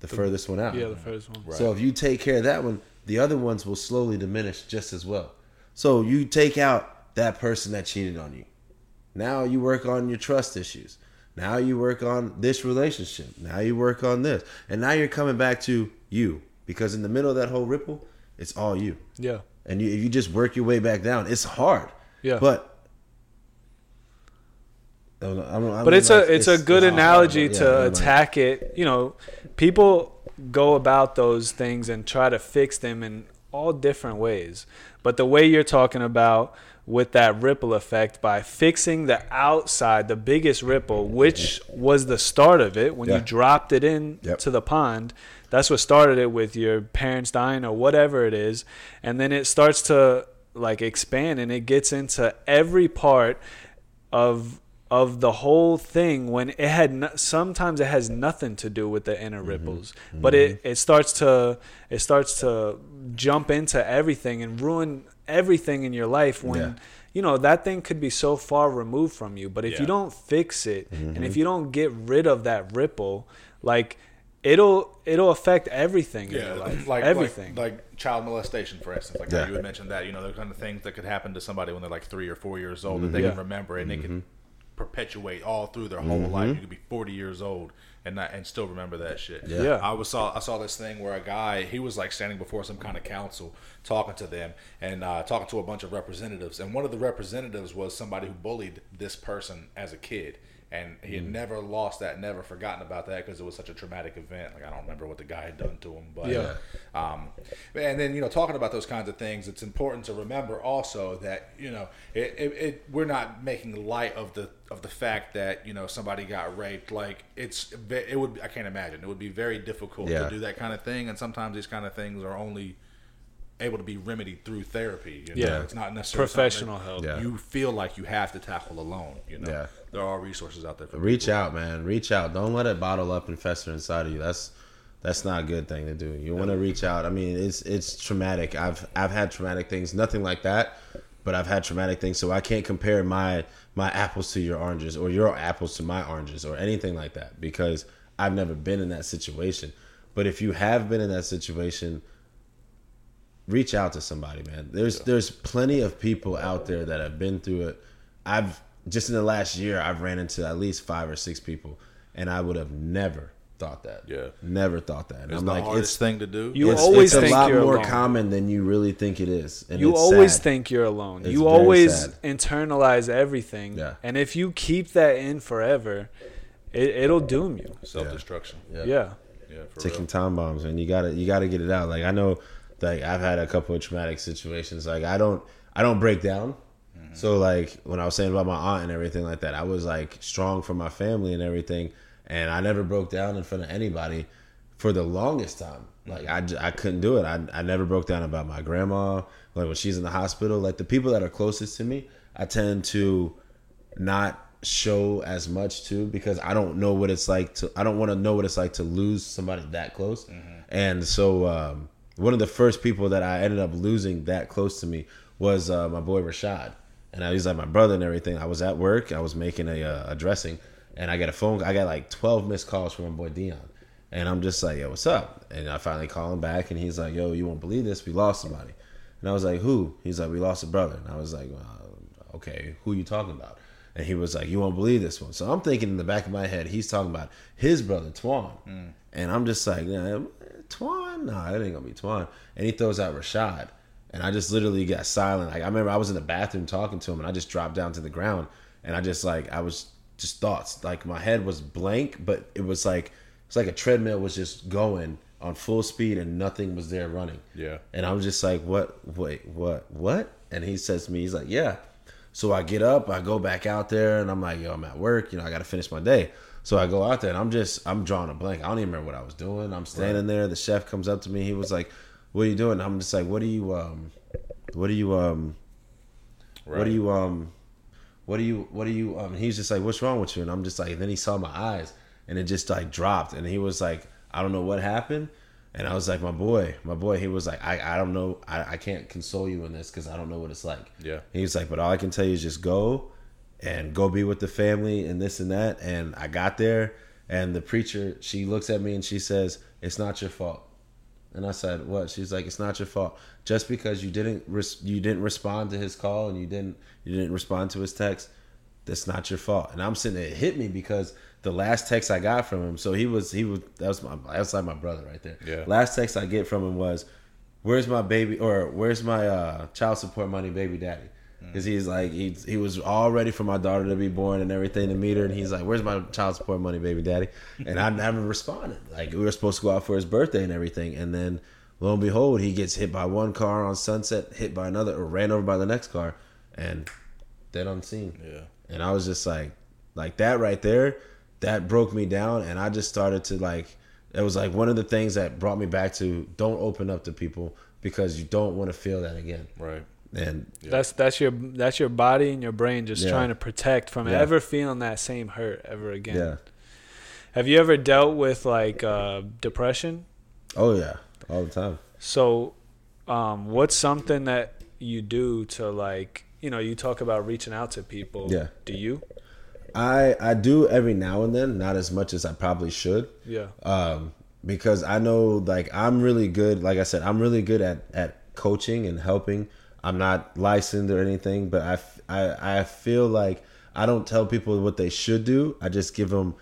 The furthest one out. Yeah, the first one. So if you take care of that one, the other ones will slowly diminish just as well. So you take out that person that cheated on you. Now you work on your trust issues. Now you work on this relationship. Now you work on this. And now you're coming back to you. Because in the middle of that whole ripple, it's all you. Yeah. And you, if you just work your way back down, it's hard. Yeah. But I don't I don't- But it's a like, it's a good it's analogy yeah, to mean, like- attack it. You know, people go about those things and try to fix them in all different ways. But the way you're talking about with that ripple effect by fixing the outside, the biggest ripple, which was the start of it when Yeah. you dropped it in Yep. to the pond. That's what started it with your parents dying or whatever it is. And then it starts to like expand and it gets into every part of of the whole thing when it had no, sometimes it has nothing to do with the inner mm-hmm. ripples mm-hmm. but it it starts to it starts to jump into everything and ruin everything in your life when Yeah. you know that thing could be so far removed from you but if Yeah. you don't fix it and if mm-hmm. you don't get rid of that ripple like it'll it'll affect everything in Yeah, your life like everything like, like child molestation, for instance. Like Yeah. you had mentioned that, you know, the kind of things that could happen to somebody when they're like three or four years old that they Yeah. can remember and they Mm-hmm. can perpetuate all through their whole life. You could be forty years old and not and still remember that shit. Yeah. Yeah. I was saw I saw this thing where a guy he was like standing before some kind of council talking to them and uh, talking to a bunch of representatives and one of the representatives was somebody who bullied this person as a kid and he had never lost that never forgotten about that because it was such a traumatic event like I don't remember what the guy had done to him but Yeah. um, and then you know talking about those kinds of things it's important to remember also that you know it, it, it we're not making light of the of the fact that you know somebody got raped like it's it would I can't imagine it would be very difficult Yeah. to do that kind of thing and sometimes these kind of things are only able to be remedied through therapy you know? Yeah. it's not necessarily Professional help. Yeah. you feel like you have to tackle alone you know Yeah. There are resources out there for Reach people. out, man. Reach out. Don't let it bottle up and fester inside of you. That's that's not a good thing to do. You want to reach out. I mean, it's it's traumatic. I've I've had traumatic things. Nothing like that, but I've had traumatic things. So I can't compare my my apples to your oranges or your apples to my oranges or anything like that because I've never been in that situation. But if you have been in that situation, reach out to somebody, man. There's there's plenty of people out there that have been through it. I've just in the last year I've ran into at least five or six people, and I would have never thought that. Yeah. never thought that. And It's I'm the like, hardest it's thing to do. You it's, always it's a lot you're more alone. common than you really think it is. And you it's always sad. think you're alone. It's you always sad. internalize everything. Yeah. And if you keep that in forever, it, it'll doom you. Self destruction. Yeah. Yeah. Yeah, for ticking real. time bombs, and you gotta you gotta get it out. Like I know, like I've had a couple of traumatic situations. Like I don't I don't break down. So like when I was saying about my aunt and everything like that, I was like strong for my family and everything, and I never broke down in front of anybody for the longest time. Like I, I couldn't do it. I, I never broke down about my grandma. Like when she's in the hospital, like the people that are closest to me, I tend to not show as much to because I don't know what it's like to I don't want to know what it's like to lose somebody that close. And so um, one of the first people that I ended up losing that close to me was uh, my boy Rashad. And I, he's like my brother and everything. I was at work. I was making a, uh, a dressing, and I got a phone. I got like twelve missed calls from my boy Dion, and I'm just like, "Yo, what's up?" And I finally call him back, and he's like, "Yo, you won't believe this. We lost somebody." And I was like, "Who?" He's like, "We lost a brother." And I was like, uh, "Okay, who you talking about?" And he was like, "You won't believe this one." So I'm thinking in the back of my head, he's talking about his brother Twan, and I'm just like, yeah, "Twan? Nah, it ain't gonna be Twan." And he throws out Rashad, and I just literally got silent. Like I remember I was in the bathroom talking to him, and I just dropped down to the ground, and I just like I was just thoughts. Like my head was blank, but it was like it's like a treadmill was just going on full speed, and nothing was there running. Yeah. And I was just like, what, wait, what, what? And he says to me, he's like, yeah. So I get up, I go back out there, and I'm like, yo, I'm at work. You know, I got to finish my day. So I go out there, and I'm just, I'm drawing a blank. I don't even remember what I was doing. I'm standing there. The chef comes up to me. He was like, what are you doing? I'm just like, what are you, um, what are you, um, what are you, um, what are you, what are you, um, he's just like, what's wrong with you? And I'm just like, then he saw my eyes, and it just like dropped, and he was like, I don't know what happened. And I was like, my boy, my boy, he was like, I, I don't know. I, I can't console you in this because I don't know what it's like. Yeah. He was like, but all I can tell you is just go and go be with the family and this and that. And I got there and the preacher, she looks at me and she says, it's not your fault. And I said, "What?" She's like, "It's not your fault. Just because you didn't res- you didn't respond to his call and you didn't you didn't respond to his text, that's not your fault." And I'm sitting there, it hit me because the last text I got from him, so he was he was that was my that's like my brother right there. Yeah. Last text I get from him was, "Where's my baby?" or "Where's my uh, child support money, baby daddy?" Because he's like he he was all ready for my daughter to be born and everything to meet her, and he's like, "Where's my child support money, baby daddy?" And I never responded. Like we were supposed to go out for his birthday and everything, and then lo and behold, he gets hit by one car on Sunset, hit by another, or ran over by the next car, and dead unseen. Yeah. And I was just like, like that right there, that broke me down, and I just started to like, it was like one of the things that brought me back to don't open up to people because you don't want to feel that again. Right. And That's that's your that's your body and your brain just Yeah. trying to protect from Yeah. ever feeling that same hurt ever again. yeah, Have you ever dealt with like uh, depression? oh yeah, all the time. So, um, what's something that you do to like you know you talk about reaching out to people? Yeah. Do you? I I do every now and then, not as much as I probably should. Yeah. um, because I know like I'm really good. Like I said, I'm really good at at coaching and helping. I'm not licensed or anything, but I I feel like I don't tell people what they should do. I just give them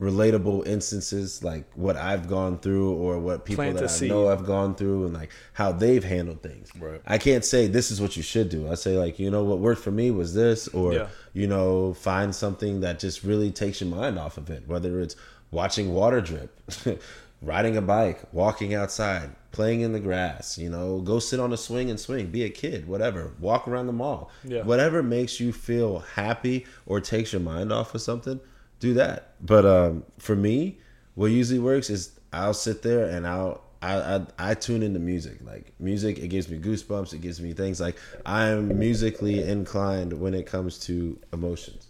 relatable instances like what I've gone through or what people Plant that I seed. know have gone through and like how they've handled things. Right. I can't say this is what you should do. I say like, you know, what worked for me was this or Yeah. you know, find something that just really takes your mind off of it, whether it's watching water drip, riding a bike, walking outside, playing in the grass, you know, go sit on a swing and swing, be a kid, whatever, walk around the mall. Yeah. Whatever makes you feel happy or takes your mind off of something, do that. But um, for me, what usually works is I'll sit there and I'll I, I I tune into music. Like music, it gives me goosebumps. It gives me things like I'm musically inclined when it comes to emotions.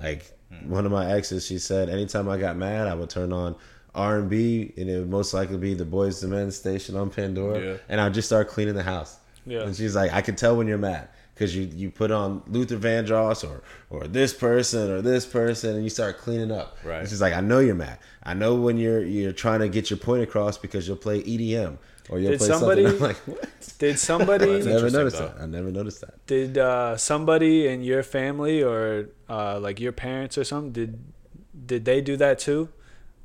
Like one of my exes, she said, anytime I got mad, I would turn on R and B, and it would most likely be the Boyz II Men station on Pandora, Yeah. and I'd just start cleaning the house. Yeah. And she's like, I can tell when you're mad. because you you put on Luther Vandross or or this person or this person and you start cleaning up. Right. It's just like I know you're mad. I know when you're you're trying to get your point across because you'll play EDM or you'll Did play somebody- something. I'm like, what? Did somebody I never noticed though. that. I never noticed that. did uh, somebody in your family or uh, like your parents or something did did they do that too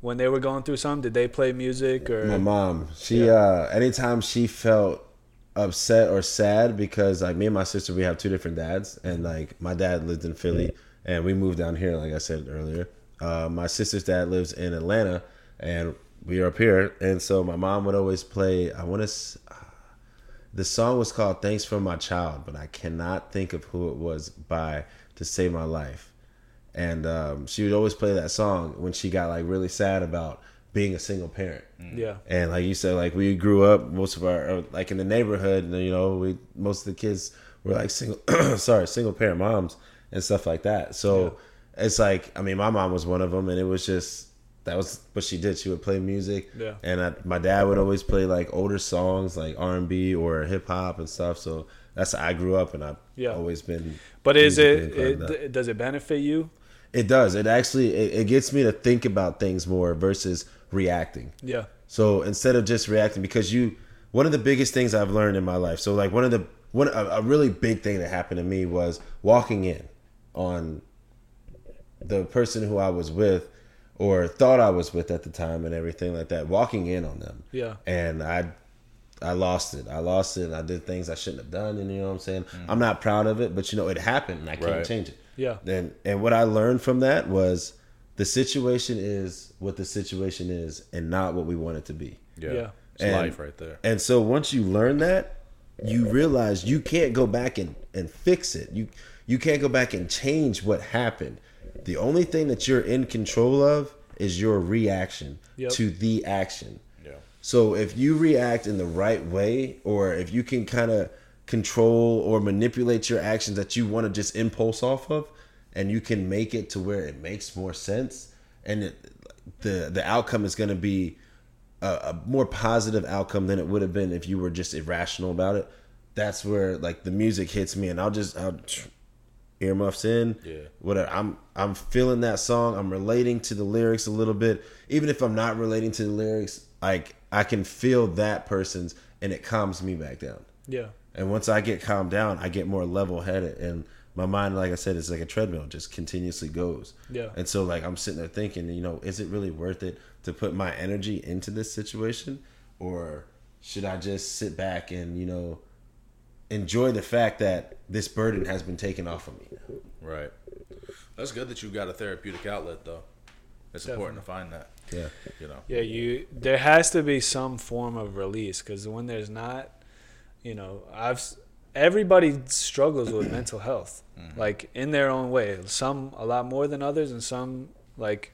when they were going through something? Did they play music or My mom, she uh anytime she felt upset or sad because like me and my sister we have two different dads and like my dad lived in Philly and we moved down here like I said earlier. Uh my sister's dad lives in Atlanta and we are up here and so my mom would always play I want to the song was called Thanks for My Child, but I cannot think of who it was by to save my life. And um, she would always play that song when she got like really sad about being a single parent. yeah And like you said, like we grew up, most of our uh, like in the neighborhood, and you know, we most of the kids were like single, sorry, single parent moms and stuff like that. So it's like, I mean, my mom was one of them, and it was just that was what she did. She would play music, Yeah. and I, my dad would always play like older songs, like R and B or hip hop and stuff. So that's how I grew up, and I've Yeah. always been. But is it, inclined to that. it does it benefit you? It does. It actually it, it gets me to think about things more versus reacting. Yeah. So instead of just reacting, because you, one of the biggest things I've learned in my life. So like one of the one a, a really big thing that happened to me was walking in on the person who I was with or thought I was with at the time and everything like that. Walking in on them. Yeah. And I I lost it. I lost it. And I did things I shouldn't have done. And you know what I'm saying? Mm-hmm. I'm not proud of it, but you know, it happened and I can't Right. change it. Yeah. And and what I learned from that was the situation is what the situation is and not what we want it to be. Yeah. Yeah. It's And- life right there. And so once you learn that, you realize you can't go back and, and fix it. You you can't go back and change what happened. The only thing that you're in control of is your reaction Yep. to the action. So if you react in the right way, or if you can kind of control or manipulate your actions that you want to just impulse off of, and you can make it to where it makes more sense, and it, the the outcome is going to be a, a more positive outcome than it would have been if you were just irrational about it. That's where like the music hits me, and I'll just I'll earmuffs in. Yeah. Whatever. I'm I'm feeling that song. I'm relating to the lyrics a little bit. Even if I'm not relating to the lyrics, like I can feel that person's and it calms me back down. Yeah. And once I get calmed down, I get more level headed and my mind, like I said, is like a treadmill, just continuously goes. Yeah. And so like I'm sitting there thinking, you know, is it really worth it to put my energy into this situation? Or should I just sit back and, you know, enjoy the fact that this burden has been taken off of me? Right. That's good that you've got a therapeutic outlet though. It's important to find that. Yeah. You know. Yeah, you there has to be some form of release because when there's not, you know, I've everybody struggles with mental health, like in their own way. Some a lot more than others, and some like,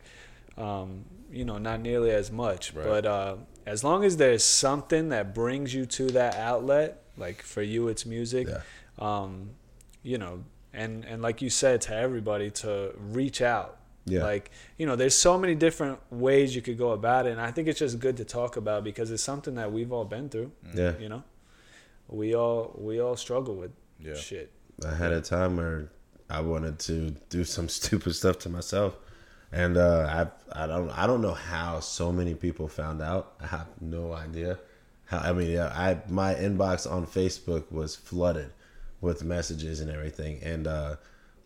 um, you know, not nearly as much. Right. But uh, as long as there's something that brings you to that outlet, like for you, it's music. Yeah. Um, you know, and and like you said to everybody to reach out. Yeah. Like, you know, there's so many different ways you could go about it. And I think it's just good to talk about because it's something that we've all been through. Yeah. You know? We all we all struggle with Yeah. shit. I had a time where I wanted to do some stupid stuff to myself, and uh, I I don't I don't know how so many people found out. I have no idea. How I mean, yeah, I my inbox on Facebook was flooded with messages and everything, and uh,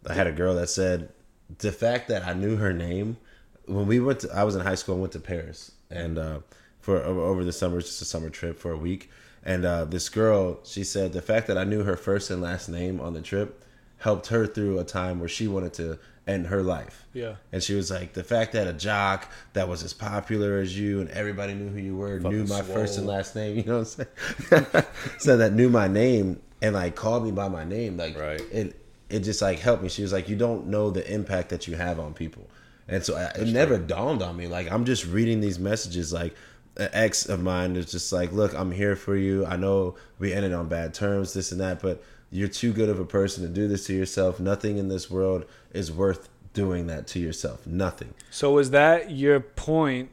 I had a girl that said the fact that I knew her name when we went to I was in high school and went to Paris and uh, for over, the summer, just a summer trip for a week. And uh, this girl, she said the fact that I knew her first and last name on the trip helped her through a time where she wanted to end her life. Yeah. And she was like, the fact that a jock that was as popular as you and everybody knew who you were, knew my first and last name, you know what I'm saying? said that knew my name and like called me by my name. Like Right. it it just like helped me. She was like, You don't know the impact that you have on people. And so I, it never dawned on me. Like I'm just reading these messages like an ex of mine is just like, look, I'm here for you. I know we ended on bad terms, this and that, but you're too good of a person to do this to yourself. Nothing in this world is worth doing that to yourself. Nothing. So was that your point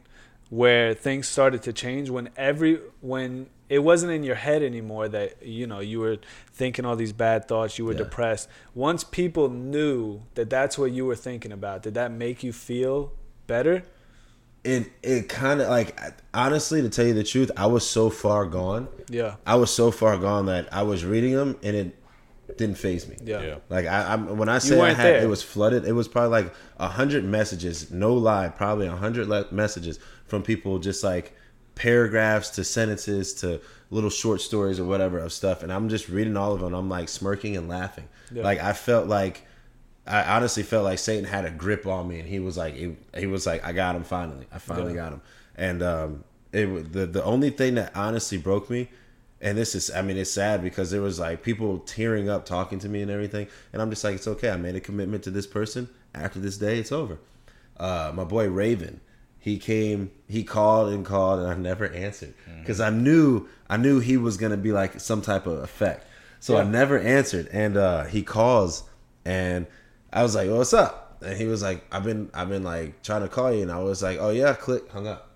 where things started to change when every when it wasn't in your head anymore that you know you were thinking all these bad thoughts you were Yeah. depressed once people knew that that's what you were thinking about did that make you feel better it it kind of like honestly to tell you the truth i was so far gone yeah i was so far gone that i was reading them and it didn't faze me yeah, Yeah. like I, I'm when I say I had there. it was flooded. It was probably like a hundred messages, no lie, probably a hundred le- messages from people, just like paragraphs to sentences to little short stories or whatever of stuff. And I'm just reading all of them. I'm like smirking and laughing. Yeah. Like I felt like I honestly felt like Satan had a grip on me, and he was like, he, he was like, I got him finally. I finally Yeah. got him. And um, it the the only thing that honestly broke me, and this is, I mean, it's sad because there was like people tearing up talking to me and everything, and I'm just like, it's okay. I made a commitment to this person. After this day, it's over. Uh, my boy Raven, he came, he called and called, and I never answered because I knew, I knew he was gonna be like some type of effect. So I never answered, and uh, he calls, and I was like, "What's up?" And he was like, "I've been, I've been like trying to call you," and I was like, "Oh yeah," click, hung up.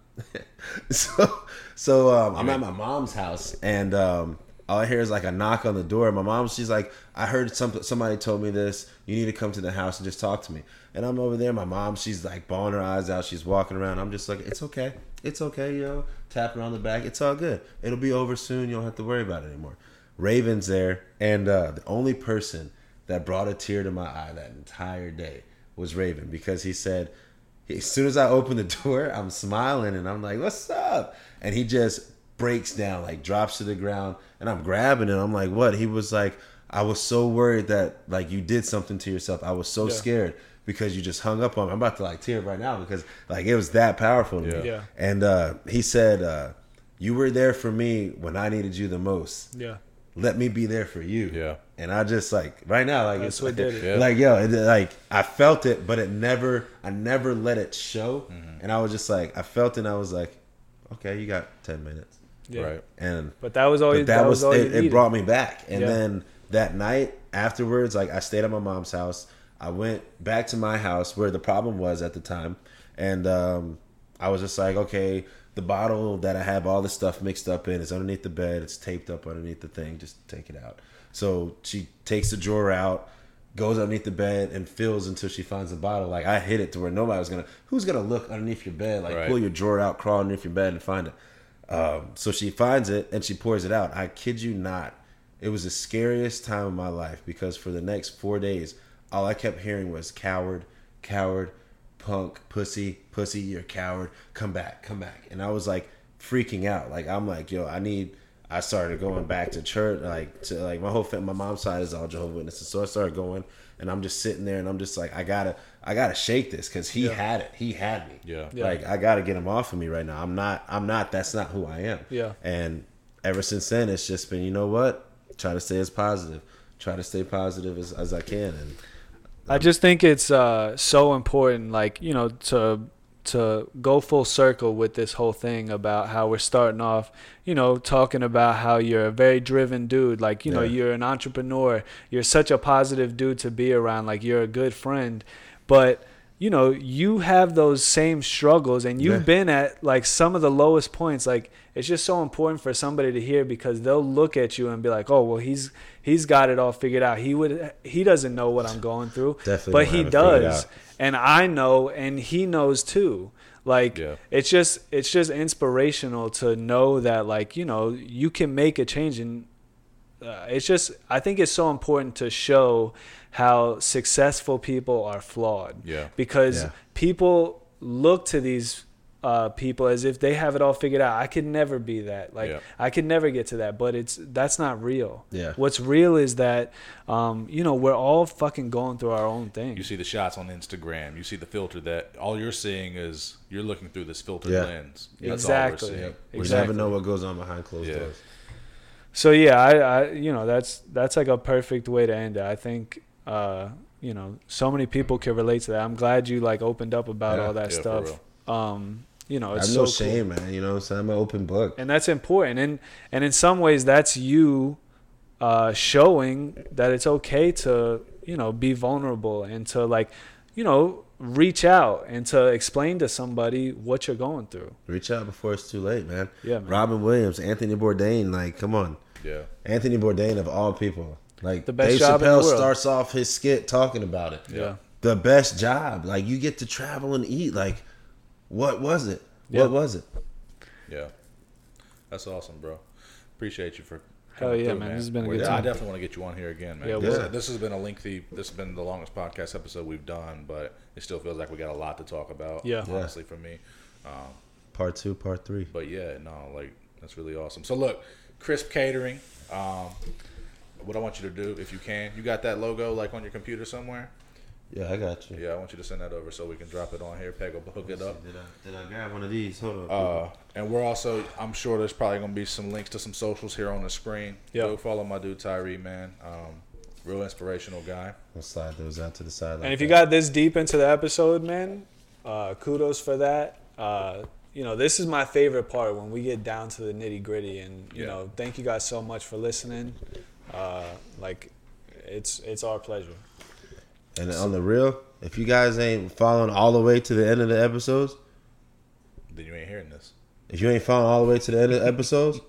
so, so um, I'm at my mom's house, and um, all I hear is like a knock on the door. My mom, she's like, "I heard some somebody told me this. You need to come to the house and just talk to me." And I'm over there. My mom, she's like bawling her eyes out. She's walking around. I'm just like, "It's okay, it's okay, yo. know." Tapping her on the back. It's all good. It'll be over soon. You don't have to worry about it anymore. Raven's there, and uh, the only person that brought a tear to my eye that entire day was Raven because he said, as soon as I open the door, I'm smiling and I'm like, "What's up?" And he just breaks down, like drops to the ground, and I'm grabbing it. I'm like, "What?" He was like, "I was so worried that like you did something to yourself. I was so Yeah. scared because you just hung up on me. I'm about to like tear up right now because like it was that powerful to me." Yeah. And uh, he said, uh, "You were there for me when I needed you the most. yeah Let me be there for you." Yeah. And I just like right now, like That's it's what did it. Like yo, it, like I felt it, but it never, I never let it show, Mm-hmm. and I was just like, I felt it, and I was like, okay, you got ten minutes, yeah Right. and but that was all you, but that, was, all you it, it brought me back, and Yeah. then that night afterwards, like I stayed at my mom's house. I went back to my house where the problem was at the time, and um, I was just like, okay, the bottle that I have all this stuff mixed up in is underneath the bed. It's taped up underneath the thing. Just take it out. So she takes the drawer out, goes underneath the bed, and fills until she finds the bottle. Like I hid it to where nobody was gonna. Who's gonna look underneath your bed? Like Right. pull your drawer out, crawl underneath your bed, and find it. Um, so she finds it and she pours it out. I kid you not. It was the scariest time of my life because for the next four days, all I kept hearing was coward, coward, punk, pussy, pussy, you're coward, come back, come back. And I was like freaking out. Like I'm like, yo, I need I started going back to church, like to like my whole family, my mom's side is all Jehovah Witnesses. So I started going and I'm just sitting there and I'm just like, I gotta I gotta shake this because he Yeah. had it. He had me. Yeah. Yeah. Like I gotta get him off of me right now. I'm not I'm not that's not who I am. Yeah. And ever since then it's just been, you know what? Try to stay as positive. Try to stay positive as, as I can and I just think it's uh, so important, like you know, to to go full circle with this whole thing about how we're starting off, you know, talking about how you're a very driven dude, like you know, you're an entrepreneur, you're such a positive dude to be around, like you're a good friend, but you know, you have those same struggles, and you've Yeah. been at like some of the lowest points. Like it's just so important for somebody to hear because they'll look at you and be like, "Oh, well, he's he's got it all figured out. He would he doesn't know what I'm going through, Definitely but he have it figured does, and I know, and he knows too. Like Yeah. it's just it's just inspirational to know that like you know you can make a change and uh, it's just I think it's so important to show how successful people are flawed. Yeah. Because Yeah. people look to these uh, people as if they have it all figured out. I could never be that. Like Yeah. I could never get to that. But it's that's not real. Yeah. What's real is that um, you know we're all fucking going through our own thing. You see the shots on Instagram. You see the filter that all you're seeing is you're looking through this filtered Yeah. lens. That's Exactly. all we're seeing. we Exactly. never know what goes on behind closed Yeah. doors. So yeah, I, I you know that's that's like a perfect way to end it. I think uh, you know so many people can relate to that. I'm glad you like opened up about Yeah. all that Yeah, for stuff. Um, you know, I it's have so no cool. shame, man. You know what I'm an open book. and that's important. And and in some ways, that's you uh, showing that it's okay to you know be vulnerable and to like you know reach out and to explain to somebody what you're going through. Reach out before it's too late, man. Yeah, man. Robin Williams, Anthony Bourdain, like, come on. Yeah. Anthony Bourdain of all people. Like The best Dave job in the Chappelle world. starts off his skit talking about it. Yeah. The best job. Like you get to travel and eat. Like, what was it? Yeah. What was it? Yeah. That's awesome, bro. Appreciate you for. Hell coming yeah, through, man. This has been a Well, good I time. I definitely want to get you on here again, man. Yeah, this, we'll- this has been a lengthy. This has been the longest podcast episode we've done, but it still feels like we got a lot to talk about. Yeah. Yeah. honestly, for me. Um, Part two, part three. but yeah, no, like that's really awesome. So look, Crisp Catering. Um, what I want you to do, if you can, you got that logo like on your computer somewhere. Yeah, I got you. Yeah, I want you to send that over so we can drop it on here. Peg will hook it up. Did I, did I grab one of these? Hold on. Uh, and we're also, I'm sure there's probably going to be some links to some socials here on the screen. Yeah. Go follow my dude Tyree, man. Um, real inspirational guy. I'll slide those out to the side. Like And if you that. got this deep into the episode, man, uh, kudos for that. Uh, you know, this is my favorite part when we get down to the nitty gritty. And you Yeah. know, thank you guys so much for listening. Uh, like, it's it's our pleasure. And on the real, if you guys ain't following all the way to the end of the episodes, Then you ain't hearing this. if you ain't following all the way to the end of the episodes,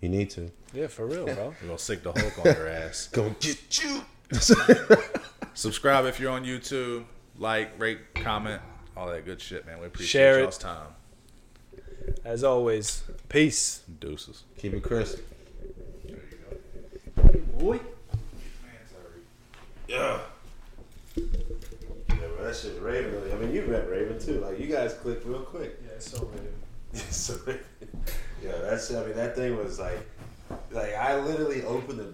you need to. Yeah, for real, bro. We're going to sic the Hulk on your ass. Go get you. Subscribe if you're on YouTube. Like, rate, comment, all that good shit, man. We appreciate Share y'all's time. As always, peace. Deuces. Keep it crisp. There you go. Yeah. Yeah, but that shit Raven. I mean, you met Raven too. Like you guys clicked real quick. Yeah, it's so real. so, yeah, that's. I mean, that thing was like, like I literally opened the door.